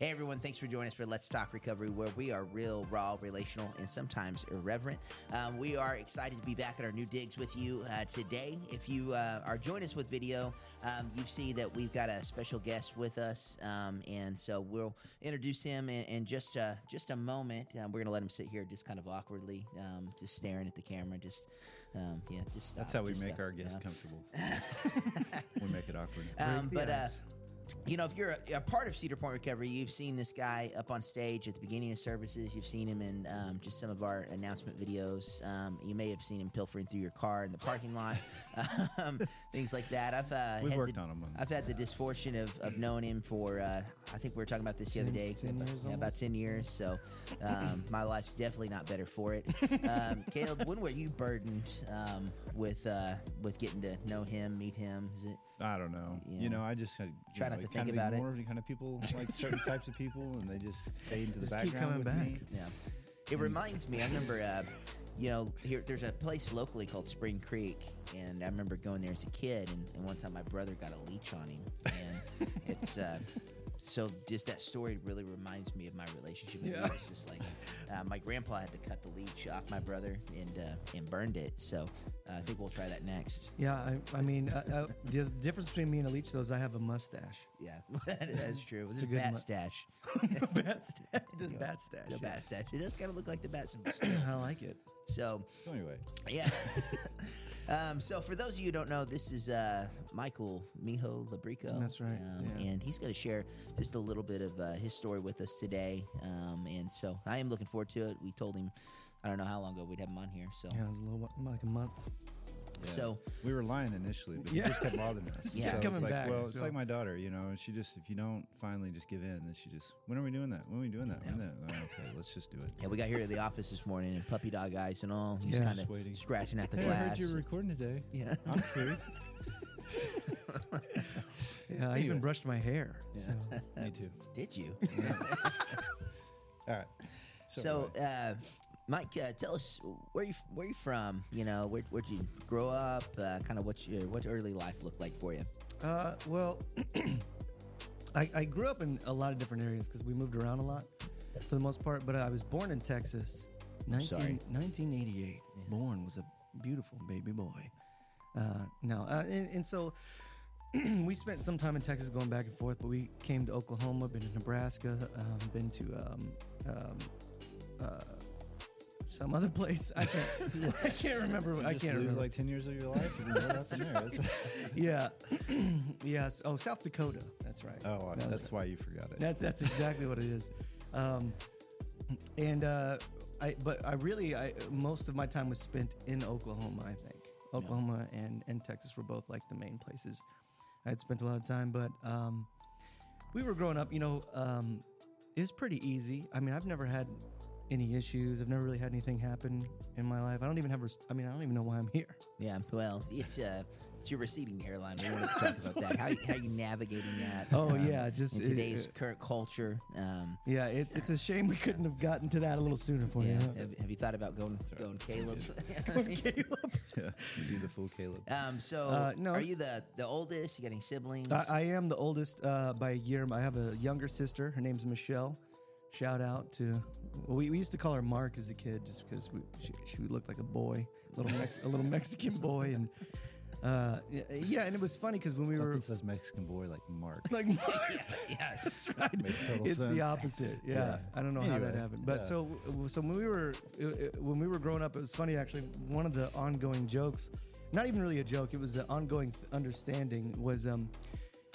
Hey everyone, thanks for joining us for Let's Talk Recovery, where we are real, raw, relational, and sometimes irreverent. Um, we are excited to be back at our new digs with you uh, today. If you uh, are joining us with video, um, you see that we've got a special guest with us, um, and so we'll introduce him in, in just uh, just a moment. Um, we're gonna let him sit here, just kind of awkwardly, um, just staring at the camera. Just um, yeah, just That's how we just make stop, our you guests know? comfortable. we make it awkward. Um, the but uh, ice. You know, if you're a, a part of Cedar Point Recovery, you've seen this guy up on stage at the beginning of services. You've seen him in um, just some of our announcement videos. Um, you may have seen him pilfering through your car in the parking lot, um, things like that. I've uh, We've worked the- on him on- I've had the misfortune of, of knowing him for uh, I think we were talking about this the other day, 10 about, yeah, about ten years. So um, my life's definitely not better for it. Um, Caleb, when were you burdened um, with uh, with getting to know him, meet him? Is it I don't know. Yeah. You know, I just had, Try know, not to think about it. the kind of people like certain types of people, and they just fade into the Just keep background coming back. me. Yeah. It reminds me, I remember, uh, you know, here there's a place locally called Spring Creek, and I remember going there as a kid, and, and one time my brother got a leech on him, and it's uh, so just that story really reminds me of my relationship with Yeah. you. It's just like uh, my grandpa had to cut the leech off my brother and uh, and burned it, so uh, I think we'll try that next. Yeah, I, I mean, uh, uh, the difference between me and a leech, though, is I have a mustache. Yeah, that's true. It's a a good bat mu- stash. bat stash. The bat stash. The bat stash. It does kind of look like the bat. I like it. So So anyway, Yeah. Um, so for those of you who don't know, this is uh, Michael Meho Laborico. That's right, Um, yeah. And he's going to share just a little bit of uh, his story with us today. Um, and so I am looking forward to it. We told him, I don't know how long ago we'd have him on here. So Yeah, it was a little like a month. Yeah. So- we were lying initially, but Yeah. it just kept bothering us. Yeah. so Coming it's like, back, well, it's so- like my daughter. You know, she just if you don't finally just give in, then she just when are we doing that? When are we doing that? When that? Oh, okay, let's just do it. yeah, we got here to the office this morning and puppy dog eyes and all. He's Yeah. kind of scratching at the Hey, I glass. heard you were recording today. Yeah. I'm free. Yeah, I Anyway. even brushed my hair. So. Me too. Did you? All right. So, anyway. uh, Mike, uh, tell us where you where you from? You know, where where'd you grow up? Uh, kind of what your what early life looked like for you? Uh, well, I, I grew up in a lot of different areas because we moved around a lot for the most part. But I was born in Texas, 19, Sorry. 1988. Born was a beautiful baby boy. Uh, no, uh, and, and so we spent some time in Texas going back and forth. But we came to Oklahoma, been to Nebraska, um, been to um, um, uh, some other place. I can't, I can't remember. I can't lose remember. like ten years of your life. You can go up there. That's- yeah, yes. Oh, South Dakota. That's right. oh, That that's why you forgot it. That, that's exactly what it is. Um, and uh, I, but I really, I most of my time was spent in Oklahoma. I think Oklahoma and and Texas were both like the main places I had spent a lot of time. But um, we were growing up, you know, um, it was pretty easy. I mean, I've never had any issues. I've never really had anything happen in my life. I don't even have. Res- I mean, I don't even know why I'm here. Yeah, well, it's uh, it's your receding hairline. We want to talk about that. How how you navigating that? Oh, yeah, just- in today's it- current culture. Um, Yeah, it, it's a shame we couldn't have gotten to that a little sooner for yeah, you. huh? have, have you thought about going going Caleb? yeah, you do the full Caleb. um, so, Uh, no. are you the the oldest? You got any siblings? I, I am the oldest uh, by a year. I have a younger sister. Her name's Michelle. Shout out to well, we, we used to call her Mark as a kid just because we, she, she looked like a boy, a little Mex- a little Mexican boy, and uh, yeah, yeah, and it was funny because when we were says Mexican boy like Mark. like Mark, yeah, that's right. Makes total it's sense. the opposite. Yeah. Yeah. I don't know how that happened, but yeah. so so when we were when we were growing up, it was funny actually. One of the ongoing jokes, not even really a joke, it was an ongoing understanding was um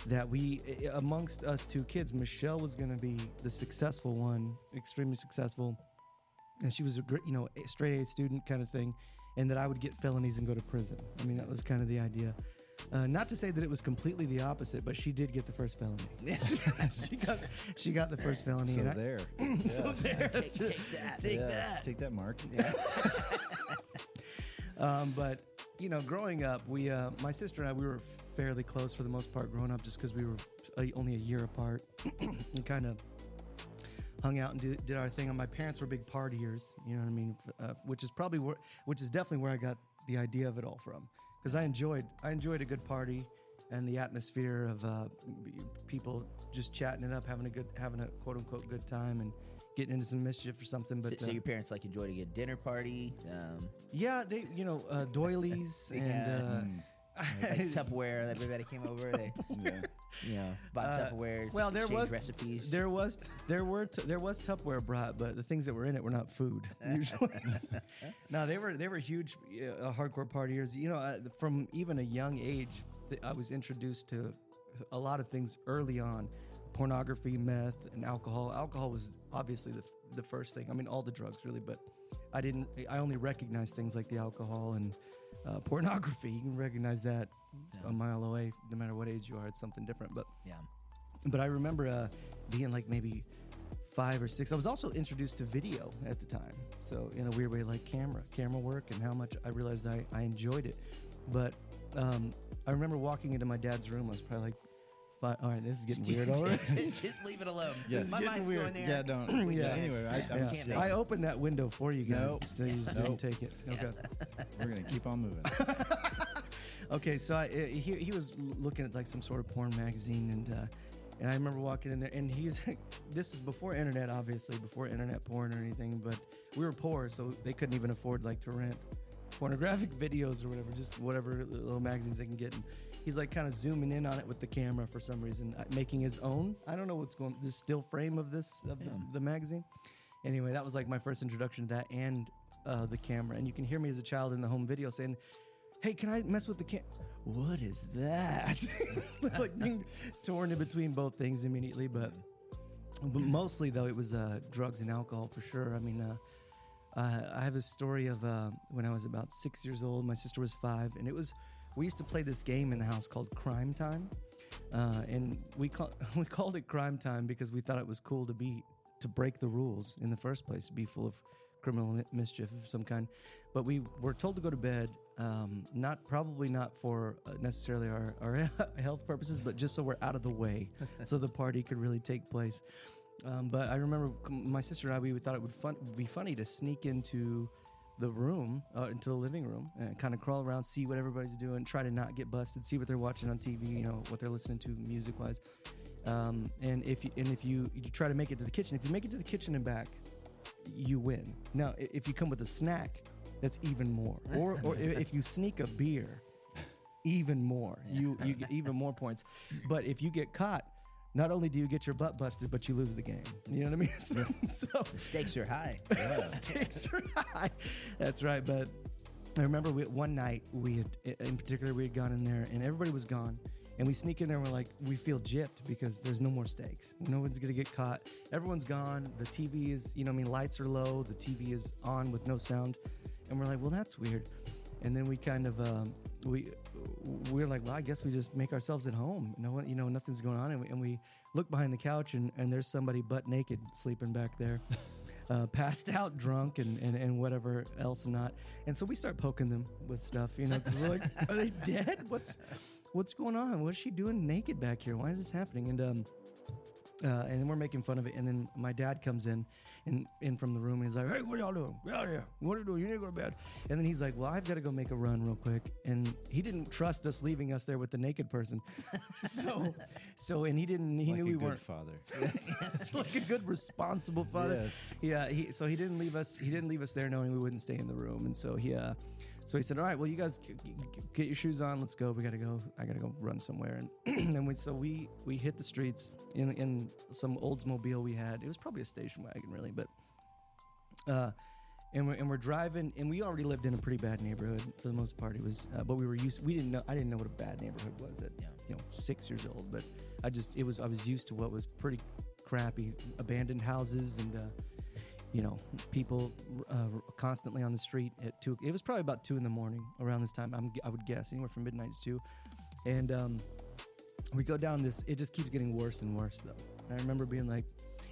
that we amongst us two kids, Michelle was going to be the successful one, extremely successful, and she was a great, you know, a straight A student kind of thing, and that I would get felonies and go to prison. I mean, that was kind of the idea. Uh, not to say that it was completely the opposite, but she did get the first felony. she got she got the first felony. So I- there. so there. take, take that. Take Yeah, that. Take that, Mark. Um, but you know, growing up, we uh, my sister and I we were fairly close for the most part growing up, just because we were uh, only a year apart, and kind of hung out and did, did our thing. And my parents were big partiers, you know what I mean, uh, which is probably where, which is definitely where I got the idea of it all from, because I enjoyed I enjoyed a good party. and the atmosphere of uh, people just chatting it up, having a good, having a quote unquote good time, and getting into some mischief or something. But so, so your parents like enjoyed a good dinner party, um, yeah, they you know uh, doilies and. Yeah. Uh, like Tupperware. That everybody came over. They, Yeah. you know, bought Uh, Tupperware. well, there was recipes. There was there were t- there was Tupperware brought, but the things that were in it were not food usually. no, they were they were huge uh, hardcore partiers. You know, uh, from even a young age, th- I was introduced to a lot of things early on: pornography, meth, and alcohol. Alcohol was obviously the f- the first thing. I mean, all the drugs really, but I didn't. I only recognized things like the alcohol and uh, pornography. You can recognize that a mile away, no matter what age you are. It's something different, but yeah. but I remember uh, being like maybe five or six. I was also introduced to video at the time, so in a weird way, like camera, camera work, and how much I realized I, I enjoyed it. But um, I remember walking into my dad's room. I was probably like, five, all right, this is getting weird already. Just leave it alone. Yes. My It's mind's getting going there. Yeah, don't. We Yeah. can't- Anyway, I, I'm Yeah. just, Can't I opened that window for you guys. Nope. Still, you just Nope. didn't take it. Okay. we're gonna keep on moving. Okay, so I, uh, he, he was looking at like some sort of porn magazine, and uh, and I remember walking in there, and he's this is before internet, obviously, before internet porn or anything, but we were poor, so they couldn't even afford like to rent pornographic videos or whatever, just whatever little magazines they can get. And he's like kind of zooming in on it with the camera for some reason, uh, making his own. I don't know what's going. This still frame of this of the, the magazine. Anyway, that was like my first introduction to that and uh, the camera, and you can hear me as a child in the home video saying hey, can I mess with the cam? What is that? like being torn in between both things immediately, but, but mostly though it was uh, drugs and alcohol for sure. I mean, uh, uh, I have a story of uh, when I was about six years old. My sister was five, and it was we used to play this game in the house called Crime Time, uh, and we call, we called it Crime Time because we thought it was cool to be to break the rules in the first place, to be full of criminal mischief of some kind. But we were told to go to bed, um, not probably not for uh, necessarily our, our health purposes, but just so we're out of the way, so the party could really take place. Um, but I remember my sister and I, we thought it would, fun, would be funny to sneak into the room, uh, into the living room, and kind of crawl around, see what everybody's doing, try to not get busted, see what they're watching on TV, you know, what they're listening to music wise. Um, and if you, and if you you try to make it to the kitchen, if you make it to the kitchen and back, you win. Now, if you come with a snack, that's even more. Or, or if you sneak a beer, even more. You you get even more points. But if you get caught, not only do you get your butt busted, but you lose the game. You know what I mean? So, so The stakes are high. stakes are high. That's right. But I remember we, one night we had, in particular, we had gone in there and everybody was gone. And we sneak in there and we're like, we feel gypped because there's no more stakes. No one's gonna get caught. Everyone's gone. The TV is, you know, I mean, lights are low. The TV is on with no sound. And we're like, well, that's weird. And then we kind of, um, we, we're like, well, I guess we just make ourselves at home. No one, you know, nothing's going on. And we, and we look behind the couch and, and there's somebody butt naked sleeping back there. Uh, passed out drunk and, and, and whatever else not. And so we start poking them with stuff, you know, because we're like, are they dead? What's what's going on? What's she doing naked back here? Why is this happening? And um, uh, and then we're making fun of it. And then my dad comes in, and in from the room, and he's like, "Hey, what are y'all doing? Get out of here! What are you doing? You need to go to bed." And then he's like, "Well, I've got to go make a run real quick." And he didn't trust us leaving us there with the naked person. so, so, and he didn't. He like knew a we good weren't father. like a good responsible father. Yes. Yeah. He so he didn't leave us. He didn't leave us there knowing we wouldn't stay in the room. And so he uh, so he said, "All right, well, you guys g- g- get your shoes on. Let's go. We gotta go. I gotta go run somewhere." And and we so we we hit the streets in in some Oldsmobile we had. It was probably a station wagon, really, but uh. And we're, and we're driving, and we already lived in a pretty bad neighborhood for the most part. It was, uh, but we were used. We didn't know. I didn't know what a bad neighborhood was at Yeah. you know six years old. But I just it was I was used to what was pretty crappy, abandoned houses and uh, you know people uh, constantly on the street at two. It was probably about two in the morning around this time. I'm, I would guess anywhere from midnight to two, and um, we go down this. It just keeps getting worse and worse though. And I remember being like.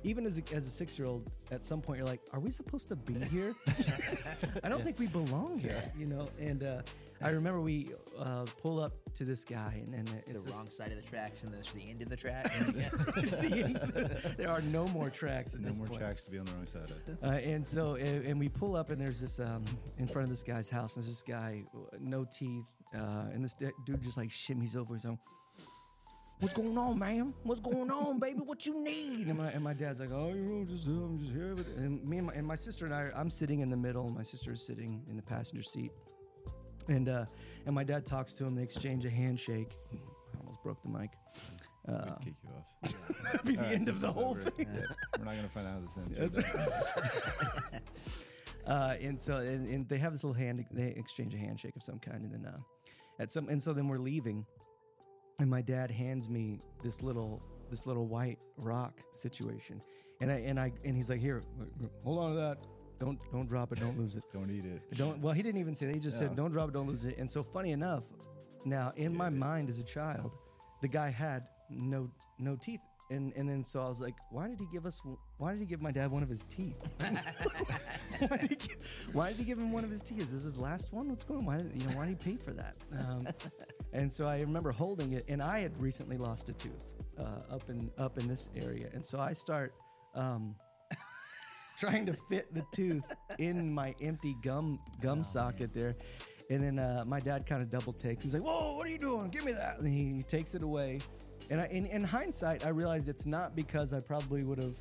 Even as a, as a six year old, at some point you're like, "Are we supposed to be here? I don't think we belong here," you know. And uh, I remember we uh, pull up to this guy, and, and it's the this, wrong side of the tracks and there's the end of the track. there are no more tracks at No this more point. tracks to be on the wrong side of. Uh, and so, and, and we pull up, and there's this um, in front of this guy's house. And there's this guy, uh, no teeth, uh, and this d- dude just like shimmies over his own. what's going on, man? What's going on, baby? What you need? And my, and my dad's like, oh, you know, just uh, I'm just here. With. And me and my, and my sister and I, I'm sitting in the middle. My sister is sitting in the passenger seat. And uh, and my dad talks to him. They exchange a handshake. I almost broke the mic. Uh, We'd kick you off. that'd be the All right, end of the whole over. thing. Yeah, We're not gonna find out this ends. That's right. uh, and so and, and they have this little hand they exchange a handshake of some kind and then uh, at some and so then we're leaving and my dad hands me this little this little white rock situation and I and I and he's like here hold on to that don't don't drop it don't lose it. Don't eat it. don't well he didn't even say that. he just said don't drop it don't lose it. And so funny enough now in my mind as a child the guy had no no teeth. And and then so I was like why did he give us why did he give my dad one of his teeth? Why, did he give, why did he give him one of his teeth? Is this his last one? What's going on? Why did you know why did he pay for that? Um, and so I remember holding it and I had recently lost a tooth uh, up in up in this area. And so I start um, trying to fit the tooth in my empty gum gum socket there. And then uh, my dad kind of double takes. He's like, "Whoa, what are you doing? Give me that!" And he, he takes it away. And I, in, in hindsight, I realized it's not because I probably would have.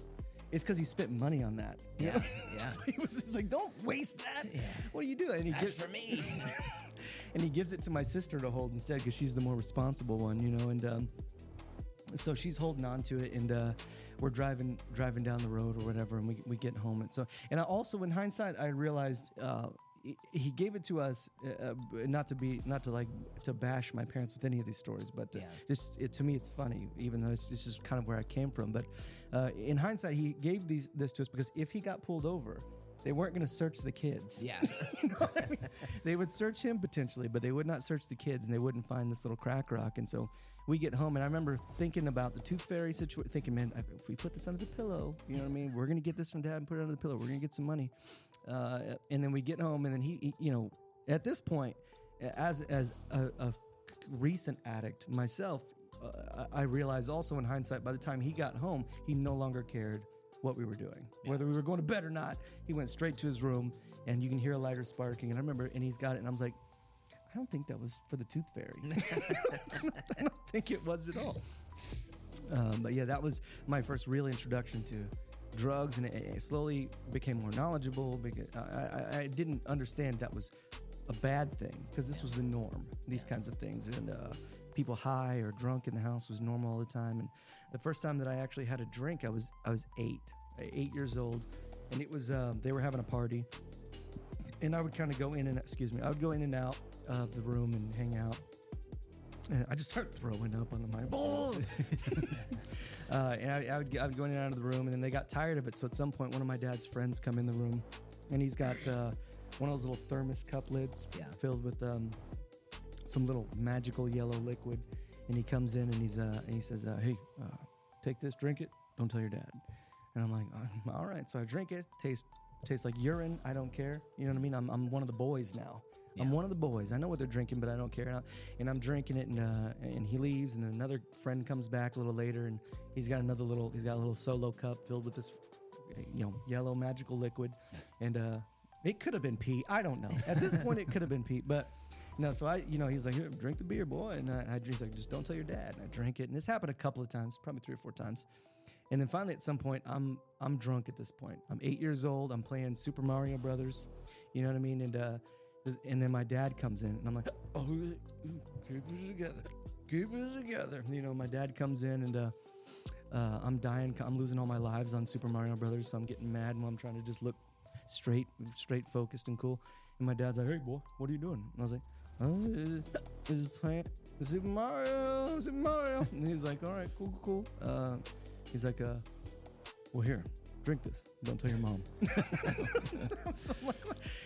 It's because he spent money on that. Yeah, yeah. so he was like, "Don't waste that. Yeah. What are you doing?" And he gives for me. and he gives it to my sister to hold instead because she's the more responsible one, you know. And um, so she's holding on to it, and uh, we're driving driving down the road or whatever, and we, we get home. And so, and I also, in hindsight, I realized uh, he- gave it to us uh, uh, not to be not to like to bash my parents with any of these stories, but uh, Yeah. just it, to me, it's funny, even though it's, this is kind of where I came from. But uh, in hindsight, he gave these this to us because if he got pulled over. They weren't going to search the kids. Yeah. You know I mean? They would search him potentially, but they would not search the kids, and they wouldn't find this little crack rock. And so we get home, and I remember thinking about the tooth fairy situation, thinking, man, if we put this under the pillow, you know what I mean? We're gonna get this from dad and put it under the pillow. We're gonna get some money. Uh, and then we get home, and then he, he- you know, at this point, as as a, a recent addict myself, uh, I I realized also in hindsight, by the time he got home, he no longer cared what we were doing, whether we were going to bed or not. He went straight to his room, and you can hear a lighter sparking. And I remember, and he's got it, and I was like, I don't think that was for the tooth fairy. I don't think it was at all. Um, but yeah, that was my first real introduction to drugs, and it, it slowly became more knowledgeable. Because I, I, I didn't understand that was a bad thing because this was the norm. These kinds of things, and uh, people high or drunk in the house was normal all the time. And the first time that I actually had a drink, I was I was eight, eight years old, and it was um, they were having a party, and I would kind of go in and excuse me, I would go in and out of the room and hang out. And I just start throwing up on the mic. uh, and I, I, would, I would go in and out of the room, and then they got tired of it. So at some point, one of my dad's friends come in the room, and he's got uh, one of those little thermos cup lids Yeah. filled with um, some little magical yellow liquid. And he comes in and he's uh, and he says, uh, "Hey, uh, take this, drink it. Don't tell your dad." And I'm like, "Uh, "All right." So I drink it. Tastes tastes like urine. I don't care. You know what I mean? I'm, I'm one of the boys now. I'm one of the boys. I know what they're drinking, but I don't care. And, I, and I'm drinking it, and uh, and he leaves, and then another friend comes back a little later, and he's got another little. He's got a little solo cup filled with this, you know, yellow magical liquid, and uh, it could have been pee. I don't know. At this point, it could have been pee, but. No, so I, you know, he's like, Here, drink the beer, boy, and I, I drink. Like, just don't tell your dad. And I drink it, and this happened a couple of times, probably three or four times, and then finally at some point, I'm I'm drunk at this point. I'm eight years old. I'm playing Super Mario Brothers, you know what I mean, and uh, and then my dad comes in, and I'm like, oh, keep it together, keep it together. You know, my dad comes in, and uh, uh, I'm dying. I'm losing all my lives on Super Mario Brothers, so I'm getting mad while I'm trying to just look straight, straight focused and cool. And my dad's like, "Hey, boy, what are you doing?" And I was like, "Oh, this is playing Super Mario, Super Mario." And he's like, "All right, cool, cool, cool." Uh, he's like, uh, "Well, here, drink this. Don't tell your mom." so like,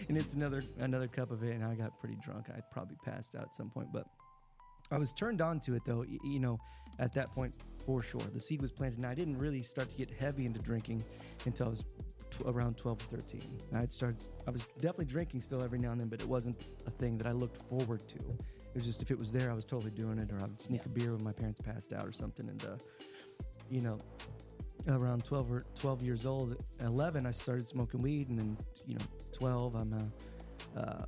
and it's another another cup of it, and I got pretty drunk. I probably passed out at some point, but I was turned on to it though. You know, at that point, for sure, the seed was planted, and I didn't really start to get heavy into drinking until I was tw- around 12 or 13. I had started. I was definitely drinking still every now and then, but it wasn't a thing that I looked forward to. It was just if it was there, I was totally doing it, or I would sneak a beer when my parents passed out or something, and uh, you know, around 12 or 12 years old 11 i started smoking weed and then you know 12 i'm uh, uh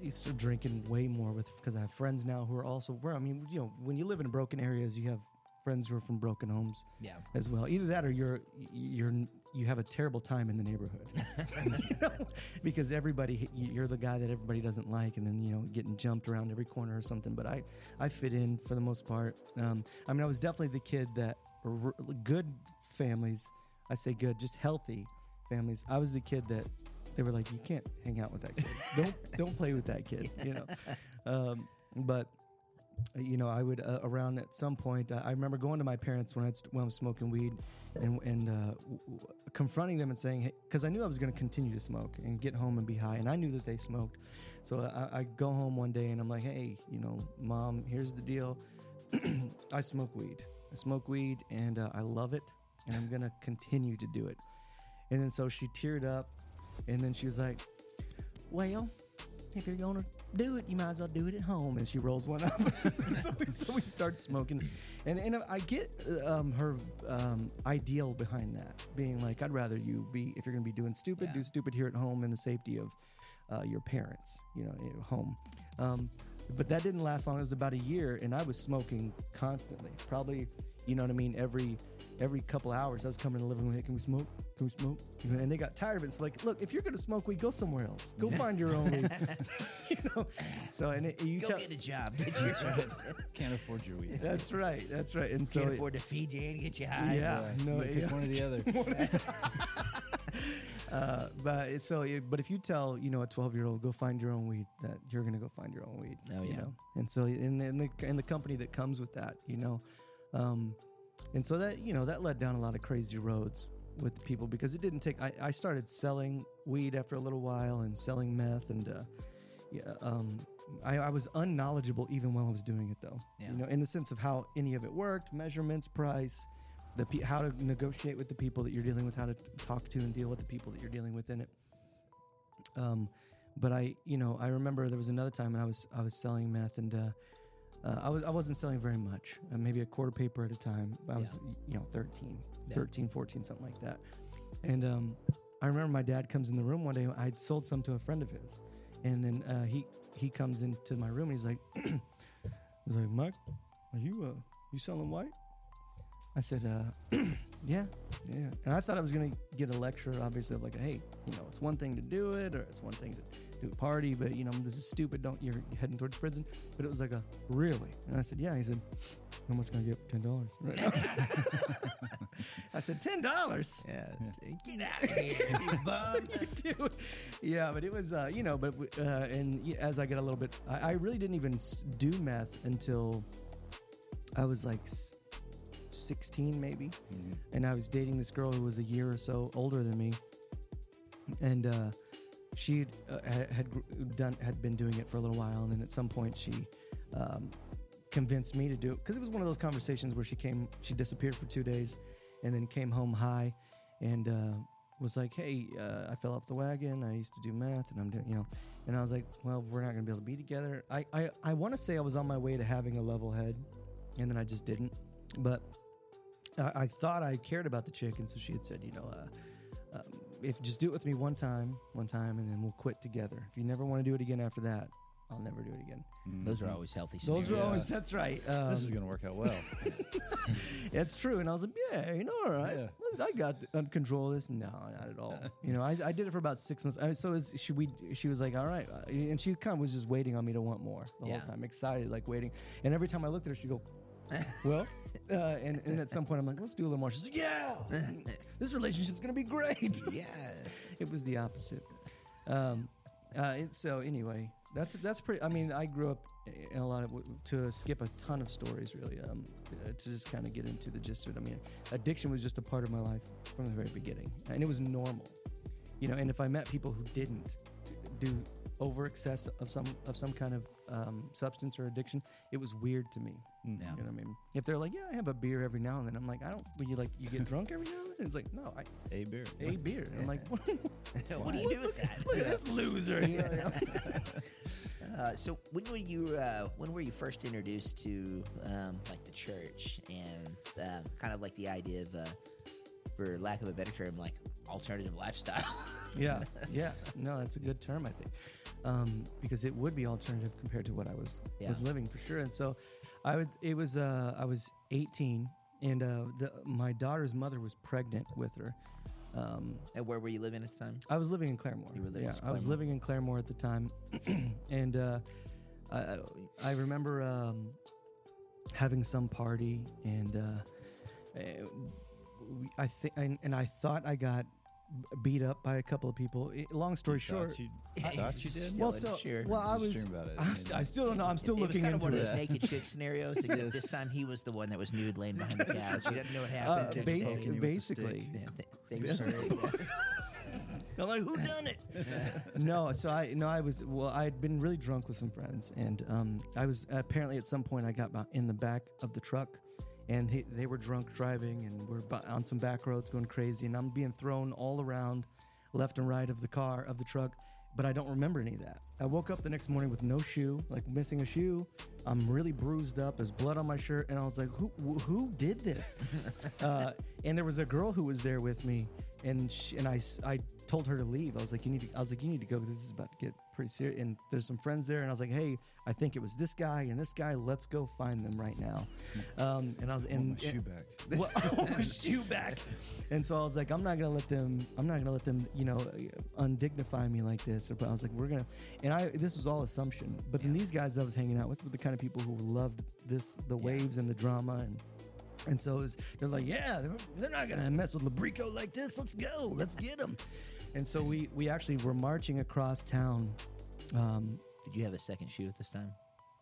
used to drinking way more with because I have friends now who are also where I mean, you know, when you live in broken areas, you have friends who are from broken homes Yeah. as well. Either that or you're you're you have a terrible time in the neighborhood, You know? because everybody you're the guy that everybody doesn't like, and then you know getting jumped around every corner or something. But I I fit in for the most part. Um, I mean, I was definitely the kid that r- good families. I say good, just healthy families. I was the kid that they were like, you can't hang out with that kid. don't don't play with that kid. You know, um, but you know, I would uh, around at some point. Uh, I remember going to my parents when I when I was smoking weed, and and uh, w- confronting them and saying, hey, because I knew I was going to continue to smoke and get home and be high, and I knew that they smoked. So I, I go home one day and I'm like, hey, you know, mom, here's the deal. I smoke weed. I smoke weed, and uh, I love it, and I'm gonna continue to do it. And then so she teared up, and then she was like, well, if you're gonna do it, you might as well do it at home. And she rolls one up. so, we, so we start smoking, and and I get um, her um, ideal behind that, being like, I'd rather you be if you're gonna be doing stupid, Yeah. do stupid here at home in the safety of uh, your parents, you know, at home. Um, but that didn't last long. It was about a year, and I was smoking constantly. Probably, you know what I mean. Every every couple hours, I was coming in the living room. Hey, can we smoke? Can we smoke? And they got tired of it. It's like, look, if you're gonna smoke weed, go somewhere else. Go find your own weed. you know. So and it, you Go tell. get a job. Get you Can't afford your weed. That's right. That's right. And so Can't it- afford to feed you and get you high. Yeah. no, You pick yeah. one or the other. Uh, but it's so, it- but if you tell you know a 12 year old go find your own weed, that you're gonna go find your own weed. Oh, you yeah. know? And so in, in the in the company that comes with that, you know, um, and so that you know that led down a lot of crazy roads with people because it didn't take. I, I started selling weed after a little while and selling meth and. Uh, yeah, um, I, I was unknowledgeable even while I was doing it, though. Yeah. You know, in the sense of how any of it worked, measurements, price, the pe- how to negotiate with the people that you're dealing with, how to t- talk to and deal with the people that you're dealing with in it. Um, but I, you know, I remember there was another time when I was I was selling meth and uh, uh, I was I wasn't selling very much, uh, maybe a quarter paper at a time. I was you know 13, Yeah. 13, 14, something like that. And um, I remember my dad comes in the room one day. I'd sold some to a friend of his, and then uh, he he comes into my room and he's like, he's like, Mike, are you uh you selling white? I said, uh, yeah, yeah. And I thought I was gonna get a lecture, obviously, of like, hey, you know, it's one thing to do it, or it's one thing to do a party, but you know, this is stupid. Don't you're heading towards prison? But it was like a really, and I said, yeah. He said, how much can I get for ten dollars? Right? I said, ten dollars. Yeah. Get out of here, you. Yeah, but it was, uh, you know, but uh, and as I get a little bit, I, I really didn't even do meth until I was like 16, maybe. And I was dating this girl who was a year or so older than me. And uh, she uh, had, done had been doing it for a little while, and then at some point she um, convinced me to do it because it was one of those conversations where she came, she disappeared for two days, and then came home high, and uh, was like, "Hey, uh, I fell off the wagon. I used to do meth, and I'm doing, you know." And I was like, "Well, we're not going to be able to be together." I I, I want to say I was on my way to having a level head, and then I just didn't. But I, I thought I cared about the chick, and so she had said, "You know, uh, um, if just do it with me one time, one time, and then we'll quit together. If you never want to do it again after that, I'll never do it again." Those are always healthy. Those were Yeah. always. That's right. Um, This is gonna work out well. it's true. And I was like, yeah, you know, all right. Yeah. I got under control of this. No, not at all. you know, I, I did it for about six months. I, so is, she, we, she was like, all right. Uh, And she kind of was just waiting on me to want more the Yeah. whole time, excited, like waiting. And every time I looked at her, she'd go, well, uh, and, and at some point I'm like, let's do a little more. She's like, yeah, this relationship's going to be great. Yeah. it was the opposite. Um, uh, and so anyway, that's that's pretty. I mean, I grew up in a lot of to skip a ton of stories, really, um, to, to just kind of get into the gist of it. I mean, addiction was just a part of my life from the very beginning, and it was normal, you know. And if I met people who didn't do over excess of some of some kind of um, substance or addiction, it was weird to me. Yeah. You know what I mean? If they're like, "Yeah, I have a beer every now and then," I'm like, "I don't." But you like, you get drunk every now and then? It's like, no, I A beer. a beer. And I'm like, what, what do you do with that? Look at this loser. You know? Uh, so when were you uh, when were you first introduced to um, like the church and um, kind of like the idea of uh, for lack of a better term, like alternative lifestyle. Yeah. yes. No, that's a good term, I think, um, because it would be alternative compared to what I was Yeah. was living for sure. And so, I would. It was. Uh, I was 18, and uh, the, my daughter's mother was pregnant with her. Um, and where were you living at the time? I was living in Claremore. You were living yeah, I was living in Claremore at the time, and uh, I, I remember um, having some party, and uh, eh, we, I think, and, and I thought I got beat up by a couple of people. Long story You short, thought you, I thought you did. well, so unsure. well, I was. about it. I, st- I still don't know. I'm still it looking was kind into of one of those naked chick scenarios, except this time he was the one that was nude laying behind the couch. He doesn't know what Uh, happened. basi- Just- basic, you with the basically, Yeah, th- thanks I'm like, who done it? no, so I no, I was well, I had been really drunk with some friends, and um, I was apparently at some point I got in the back of the truck, and he, they were drunk driving, and we're on some back roads going crazy, and I'm being thrown all around, left and right of the car of the truck, but I don't remember any of that. I woke up the next morning with no shoe, like missing a shoe. I'm really bruised up. There's blood on my shirt, and I was like, "Who who did this?" uh, and there was a girl who was there with me, and she, and I I told her to leave. I was like, "You need to." I was like, "You need to go. This is about to get pretty serious." And there's some friends there, and I was like, "Hey, I think it was this guy and this guy. Let's go find them right now." Um, and I was and my shoe back. well, my shoe back. And so I was like, I'm not gonna let them. I'm not gonna let them, you know, undignify me like this. But I was like, we're gonna. And I, this was all assumption. But then these guys I was hanging out with were the kind of people who loved this, the waves and the drama, and and so it was, they're like, yeah, they're, they're not gonna mess with Laborico like this. Let's go. Let's get them. And so we we actually were marching across town. Um, Did you have a second shoe at this time?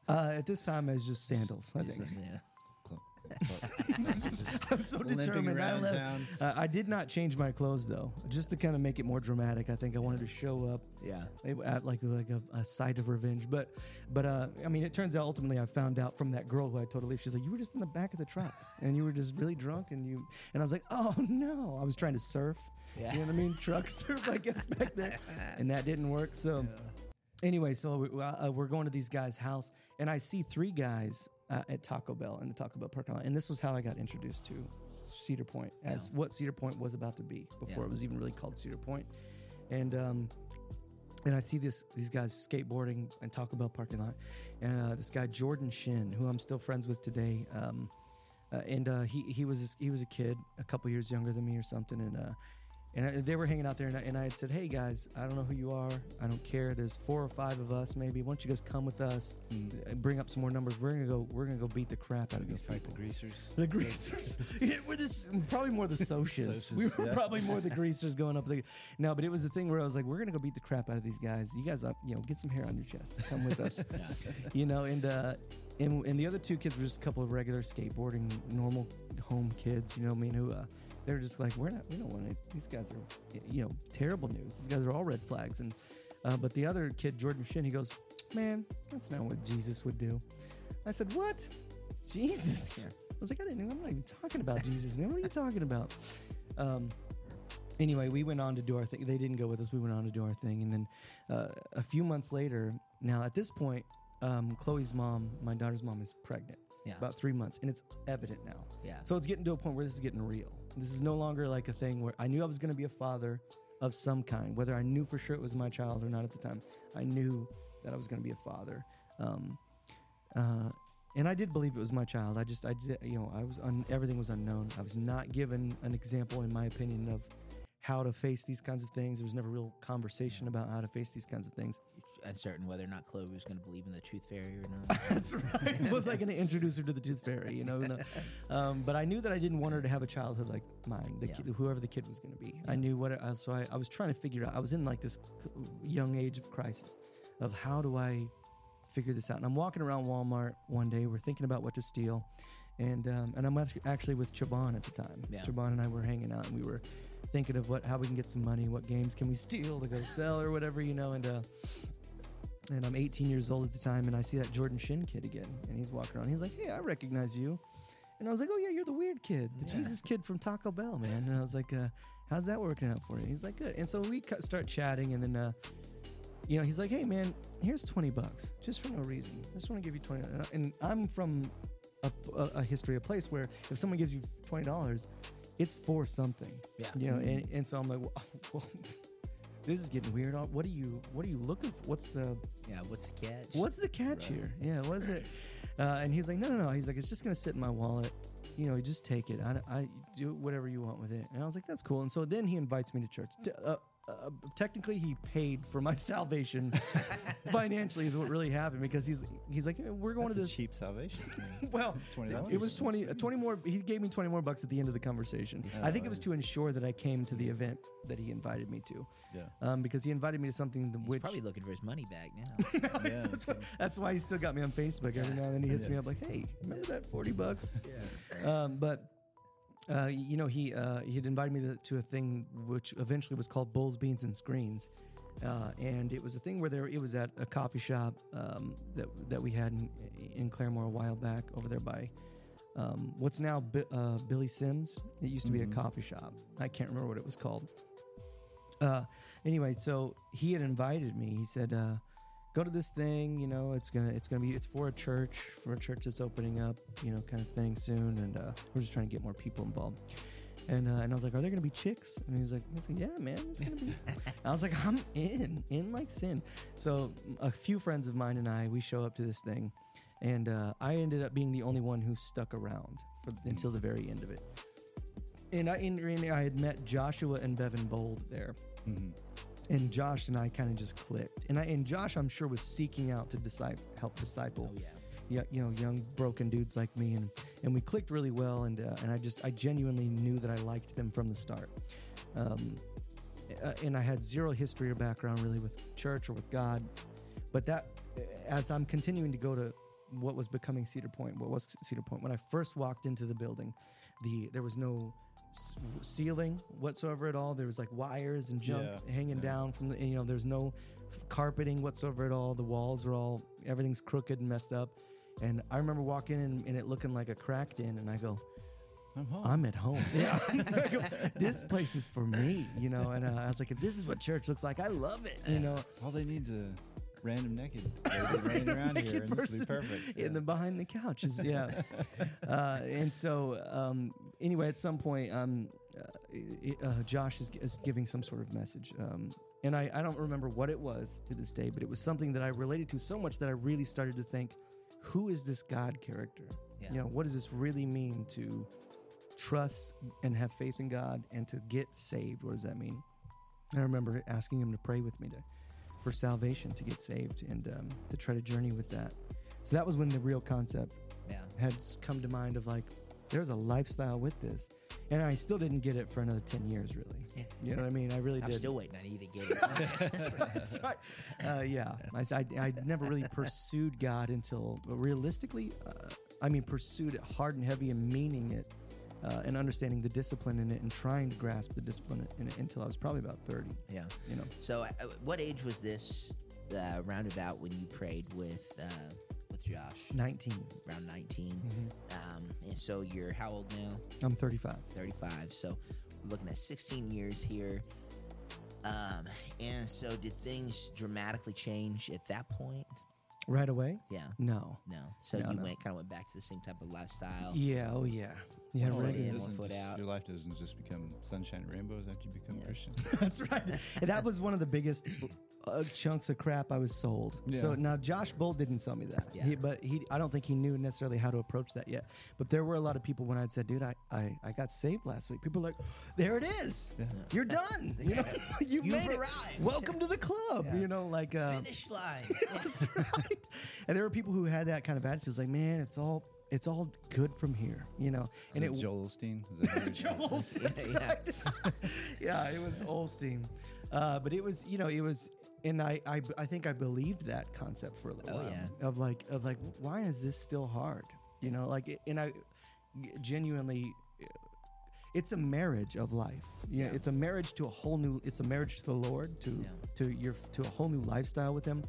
uh, at this time, it was just sandals. I think. Yeah. I was so Limping determined. I, around left- town. Uh, I did not change my clothes though, just to kind of make it more dramatic. I think I wanted to show up Yeah. at like like a, a sight of revenge. But but uh, I mean, it turns out ultimately I found out from that girl who I told to leave. She's like, you were just in the back of the truck and you were just really drunk and you and I was like, oh no, I was trying to surf. Yeah. You know what I mean? Truck surf, I guess back there, and that didn't work. So. Anyway, so we, uh, we're going to these guys' house, and I see three guys uh, at Taco Bell in the Taco Bell parking lot, and this was how I got introduced to Cedar Point as what Cedar Point was about to be before Yeah. it was even really called Cedar Point. And um, and I see this these guys skateboarding in Taco Bell parking lot, and uh, this guy Jordan Shin, who I'm still friends with today, um, uh, and uh, he he was he was a kid, a couple years younger than me or something, and uh, and I, they were hanging out there, and I, and I had said, "Hey guys, I don't know who you are. I don't care. There's four or five of us, maybe. Why don't you guys come with us and bring up some more numbers? We're gonna go. We're gonna go beat the crap out of these fight the greasers. The greasers. yeah, we're this probably more the Socs. We were yeah. probably more the greasers going up the. No, but it was the thing where I was like, we're gonna go beat the crap out of these guys. You guys, uh, you know, get some hair on your chest. Come with us. you know, and uh, and and the other two kids were just a couple of regular skateboarding, normal home kids. You know, what I mean, who. Uh, they were just like, we're not, we don't want it. These guys are, you know, terrible news. These guys are all red flags. And, uh, but the other kid, Jordan Shin, he goes, man, that's not what Jesus would do. I said, what? Jesus. Yeah. I was like, I didn't. Know I'm not even talking about Jesus, man. What are you talking about? Um. Anyway, we went on to do our thing. They didn't go with us. We went on to do our thing, and then uh, a few months later. Now, at this point, um, Chloe's mom, my daughter's mom, is pregnant. Yeah. About three months, and it's evident now. Yeah. So it's getting to a point where this is getting real. This is no longer like a thing where I knew I was going to be a father of some kind, whether I knew for sure it was my child or not at the time. I knew that I was going to be a father. Um, uh, and I did believe it was my child. I just, I did, you know, I was, un, everything was unknown. I was not given an example, in my opinion, of how to face these kinds of things. There was never real conversation about how to face these kinds of things. Uncertain whether or not Chloe was going to believe in the tooth fairy or not. That's right. was I going to introduce her to the tooth fairy? You know, no. um, but I knew that I didn't want her to have a childhood like mine. The Yeah. kid, whoever the kid was going to be, I knew what. It, uh, so I, I was trying to figure out. I was in like this young age of crisis, of how do I figure this out? And I'm walking around Walmart one day. We're thinking about what to steal, and um, and I'm actually with Chaban at the time. Yeah. Chaban and I were hanging out, and we were thinking of what how we can get some money, what games can we steal to go sell or whatever, you know, and. Uh, and I'm 18 years old at the time, and I see that Jordan Shin kid again, and he's walking around. He's like, "Hey, I recognize you," and I was like, "Oh yeah, you're the weird kid, the Jesus kid from Taco Bell, man." And I was like, uh, "How's that working out for you?" He's like, "Good." And so we cut- start chatting, and then, uh, you know, he's like, "Hey, man, here's 20 bucks, just for no reason. I just want to give you 20." And I'm from a, a, a history, a place where if someone gives you 20 dollars, it's for something. Yeah. You know, and, and so I'm like, well, well, this is getting weird. What are you What are you looking for? What's the Yeah. What's the catch? What's the catch here? Yeah, what is it? Uh, and he's like, no, no, no. He's like, it's just gonna sit in my wallet. You know, just take it. I, I do whatever you want with it. And I was like, that's cool. And so then he invites me to church. T- uh, uh, technically, he paid for my salvation financially, is what really happened because he's he's like, "Eh, we're going That's to a this. cheap salvation. Well, $20? it was 20, uh, 20 more. He gave me 20 more bucks at the end of the conversation. I think it was to ensure that I came to the event that he invited me to. Yeah. Um, because he invited me to something the- He's which probably looking for his money back now. Yeah, that's, why, that's why he still got me on Facebook. Every now and then he hits me up like, "Hey, remember that forty bucks?" Yeah. Um, but uh, you know, he uh, he had invited me to, to a thing which eventually was called Bulls, Beans, and Screens, uh, and it was a thing where there it was at a coffee shop um, that that we had in, in Claremore a while back over there by. Um, what's now Bi- uh, Billy Sims? It used to be a coffee shop. I can't remember what it was called. Uh, anyway, so he had invited me. He said, uh, "Go to this thing. You know, it's gonna, it's gonna be, it's for a church, for a church that's opening up. You know, kind of thing soon. And uh, we're just trying to get more people involved." And uh, and I was like, "Are there gonna be chicks?" And he was like, "He's like, yeah, man, there's gonna be." I was like, "I'm in, in like sin." So a few friends of mine and I, we show up to this thing, and uh, I ended up being the only one who stuck around for until the very end of it. And I, and, and I had met Joshua and Bevan Bold there Mhm. And Josh and I kind of just clicked. And I and Josh, I'm sure, was seeking out to disciple, help disciple, Oh yeah. yeah, you know, young broken dudes like me, and and we clicked really well. And uh, and I just I genuinely knew that I liked them from the start. Um, uh, and I had zero history or background really with church or with God, but that as I'm continuing to go to what was becoming Cedar Point, what was Cedar Point when I first walked into the building, the there was no ceiling whatsoever at all. There was like wires and junk Yeah, hanging yeah. down from the you know. There's no carpeting whatsoever at all. The walls are all everything's crooked and messed up. And I remember walking in and it looking like a cracked in, and I go, I'm home. I'm at home. Yeah. Go, this place is for me, you know. And uh, I was like, if this is what church looks like, I love it, you know. All they need is a random naked running around here, and this will be person perfect. in the behind the couch is yeah. uh, and so um, anyway, at some point, um, uh, it- uh, Josh is, is giving some sort of message, um, and I, I don't remember what it was to this day, but it was something that I related to so much that I really started to think, who is this God character? Yeah. You know, what does this really mean to trust and have faith in God and to get saved? What does that mean? I remember asking him to pray with me to for salvation to get saved and um, to try to journey with that. So that was when the real concept Yeah. had come to mind of like, there's a lifestyle with this, and I still didn't get it for another ten years, really. You know what I mean? I really did. I'm did. still waiting on you to get it. that's right. That's right. Uh, yeah, I, I, I never really pursued God until realistically, uh, I mean, pursued it hard and heavy and meaning it. Uh, and understanding the discipline in it and trying to grasp the discipline in it until I was probably about 30, yeah. you know. So, uh, what age was this uh, roundabout when you prayed with uh, with Josh? 19. Around 19. Mm-hmm. Um, and so you're how old now? I'm 35. 35. So we're looking at 16 years here. Um, and so did things dramatically change at that point? Right away? Yeah. No. No. So No, you no. went kind of went back to the same type of lifestyle. Yeah, oh yeah. Yeah, Oh, right. yeah. It one foot just- out. Your life doesn't just become sunshine and rainbows after you become Yeah. Christian. That's right. That was one of the biggest uh, chunks of crap I was sold. So now Josh Bull didn't sell me that. Yeah. He, but he, I don't think he knew necessarily how to approach that yet. But there were a lot of people when I'd said, "Dude, I, I, I got saved last week." People were like, "There it is. You're done. You know, you You've made it. arrived." Welcome to the club." Yeah. You know, like uh, Finish line. That's right. And there were people who had that kind of attitude. It's like, man, it's all it's all good from here, you know. Is And it it Joel Osteen? Is that who it is? Joel Yeah. yeah, it was Osteen. Uh, but it was, you know, it was, and I, I, I think I believed that concept for a little Oh, while. yeah. Of like, of like, why is this still hard? You know, like, and I genuinely, it's a marriage of life. Yeah, Yeah. it's a marriage to a whole new. It's a marriage to the Lord, to Yeah. to your to a whole new lifestyle with Him.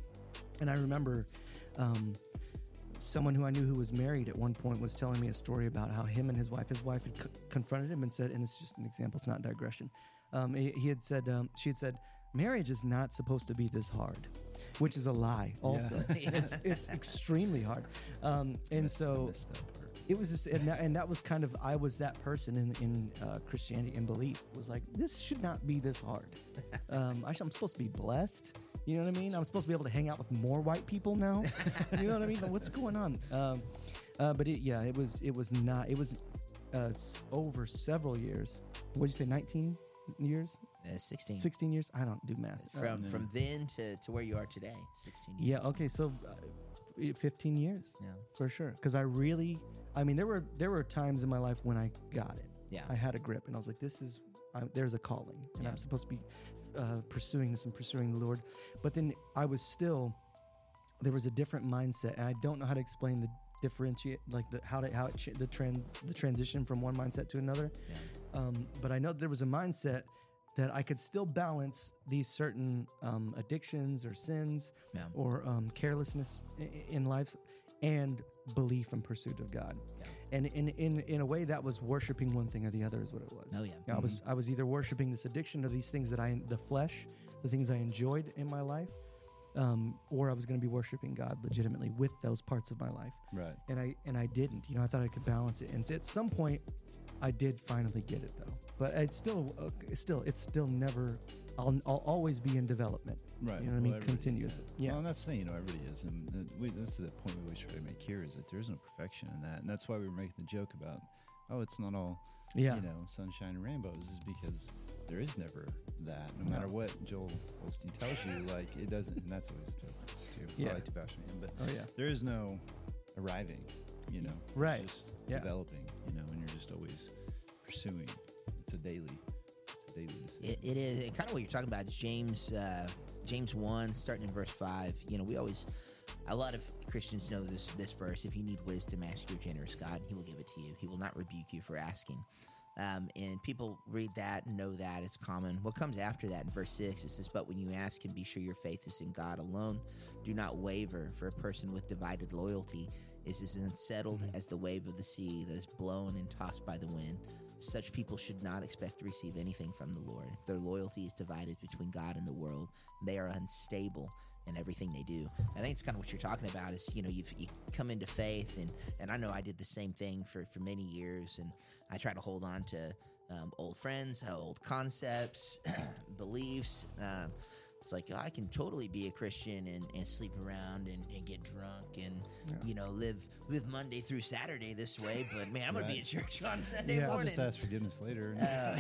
And I remember. Um, someone who I knew who was married at one point was telling me a story about how him and his wife, his wife had c- confronted him and said, and it's just an example, it's not digression. Um, he, he had said, um, she had said, marriage is not supposed to be this hard, which is a lie. Also, Yeah. it's it's extremely hard. Um, and so missed that part. it was just, and that, and that was kind of I was that person in in uh, Christianity and belief was like this should not be this hard. Um, I, am supposed to be blessed. You know what I mean? I'm supposed to be able to hang out with more white people now. you know what I mean? Like, what's going on? Um, uh, but it, yeah, it was it was not it was uh, over several years. What'd you say? 19 years? Uh, 16. 16 years? I don't do math. Uh, From from then to, to where you are today, 16 years. yeah. Okay. So, uh, 15 years. Yeah. for sure because i really i mean there were there were times in my life when i got it Yeah. i had a grip and i was like this is I, there's a calling and Yeah. i'm supposed to be uh, pursuing this and pursuing the lord but then i was still there was a different mindset and i don't know how to explain the differentiate like the how to how it ch- the trans the transition from one mindset to another Yeah. um, but I know there was a mindset that I could still balance these certain um, addictions or sins Yeah. or um, carelessness in life and belief and pursuit of God. Yeah. And in, in, in a way, that was worshiping one thing or the other, is what it was. Oh, yeah. Know, I was I was either worshiping this addiction or these things that I the flesh, the things I enjoyed in my life, um, or I was going to be worshiping God legitimately with those parts of my life Right. and I and I didn't. You know, I thought I could balance it, and at some point, I did finally get it though. But it's still, uh, it's still, it's still never. I'll, I'll always be in development. Right. You know what I mean? Well, Continuous. Yeah. Well, and that's the thing, you know, everybody is. And we, this is the point we always try to make here is that there is no perfection in that. And that's why we were making the joke about, oh, it's not all, Yeah. you know, sunshine and rainbows, is because there is never that. No No. matter what Joel Osteen tells you, like, it doesn't, and that's always a joke too. Yeah. I like to bash on him, but Oh yeah. there is no arriving, you know. It's Right. just Yeah. developing, you know, and you're just always pursuing. It's a daily, it's a daily decision. It, it is and kind of what you're talking about. Is James uh, James one, starting in verse five. You know, we always a lot of Christians know this this verse. If you need wisdom, ask your generous God, and He will give it to you. He will not rebuke you for asking. Um, and people read that and know that it's common. What comes after that in verse six? It says, "But when you ask Him, be sure your faith is in God alone. Do not waver. For a person with divided loyalty is as unsettled as the wave of the sea that is blown and tossed by the wind." Such people should not expect to receive anything from the Lord. Their loyalty is divided between God and the world. They are unstable in everything they do. I think it's kind of what you're talking about is, you know, you've, you come into faith and, and I know I did the same thing for, for many years and I try to hold on to um, old friends, old concepts, beliefs. Um, it's like I can totally be a Christian and, and sleep around and, and get drunk and you know live live Monday through Saturday this way. But man, I'm gonna be Right. at church on Sunday Yeah. I'll I'll just ask forgiveness later. Uh,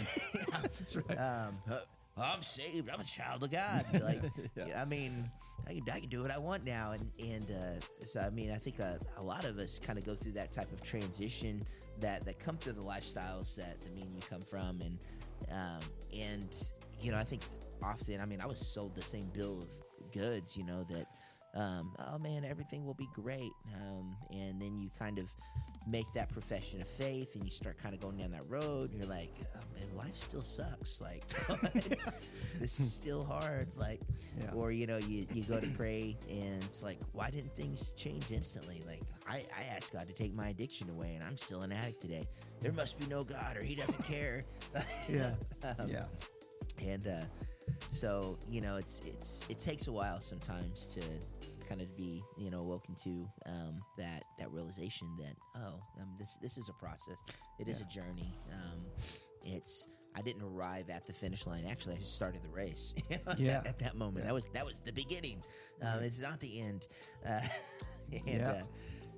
That's right. um, uh, I'm saved. I'm a child of God. Like, Yeah. I mean, I can, I can do what I want now. And and uh, so, I mean, I think a, a lot of us kind of go through that type of transition that that come through the lifestyles that that me and you come from, and um, and you know, I think often, I mean, I was sold the same bill of goods. You know that. Um, oh man, everything will be great. Um, and then you kind of make that profession of faith and you start kind of going down that road. You're like, oh, man, life still sucks. Like, this is still hard. Like, Yeah. or you know, you, you go to pray and it's like, why didn't things change instantly? Like, I, I asked God to take my addiction away and I'm still an addict today. There must be no God or He doesn't care. Yeah. Um, yeah. and uh, so you know it's it's it takes a while sometimes to kind of be you know woken to um, that that realization that oh um, this this is a process. It is a journey. Um, it's I didn't arrive at the finish line. Actually I started the race. Yeah. at that moment. That was that was the beginning. Um, it's not the end. Uh, and Yeah. uh,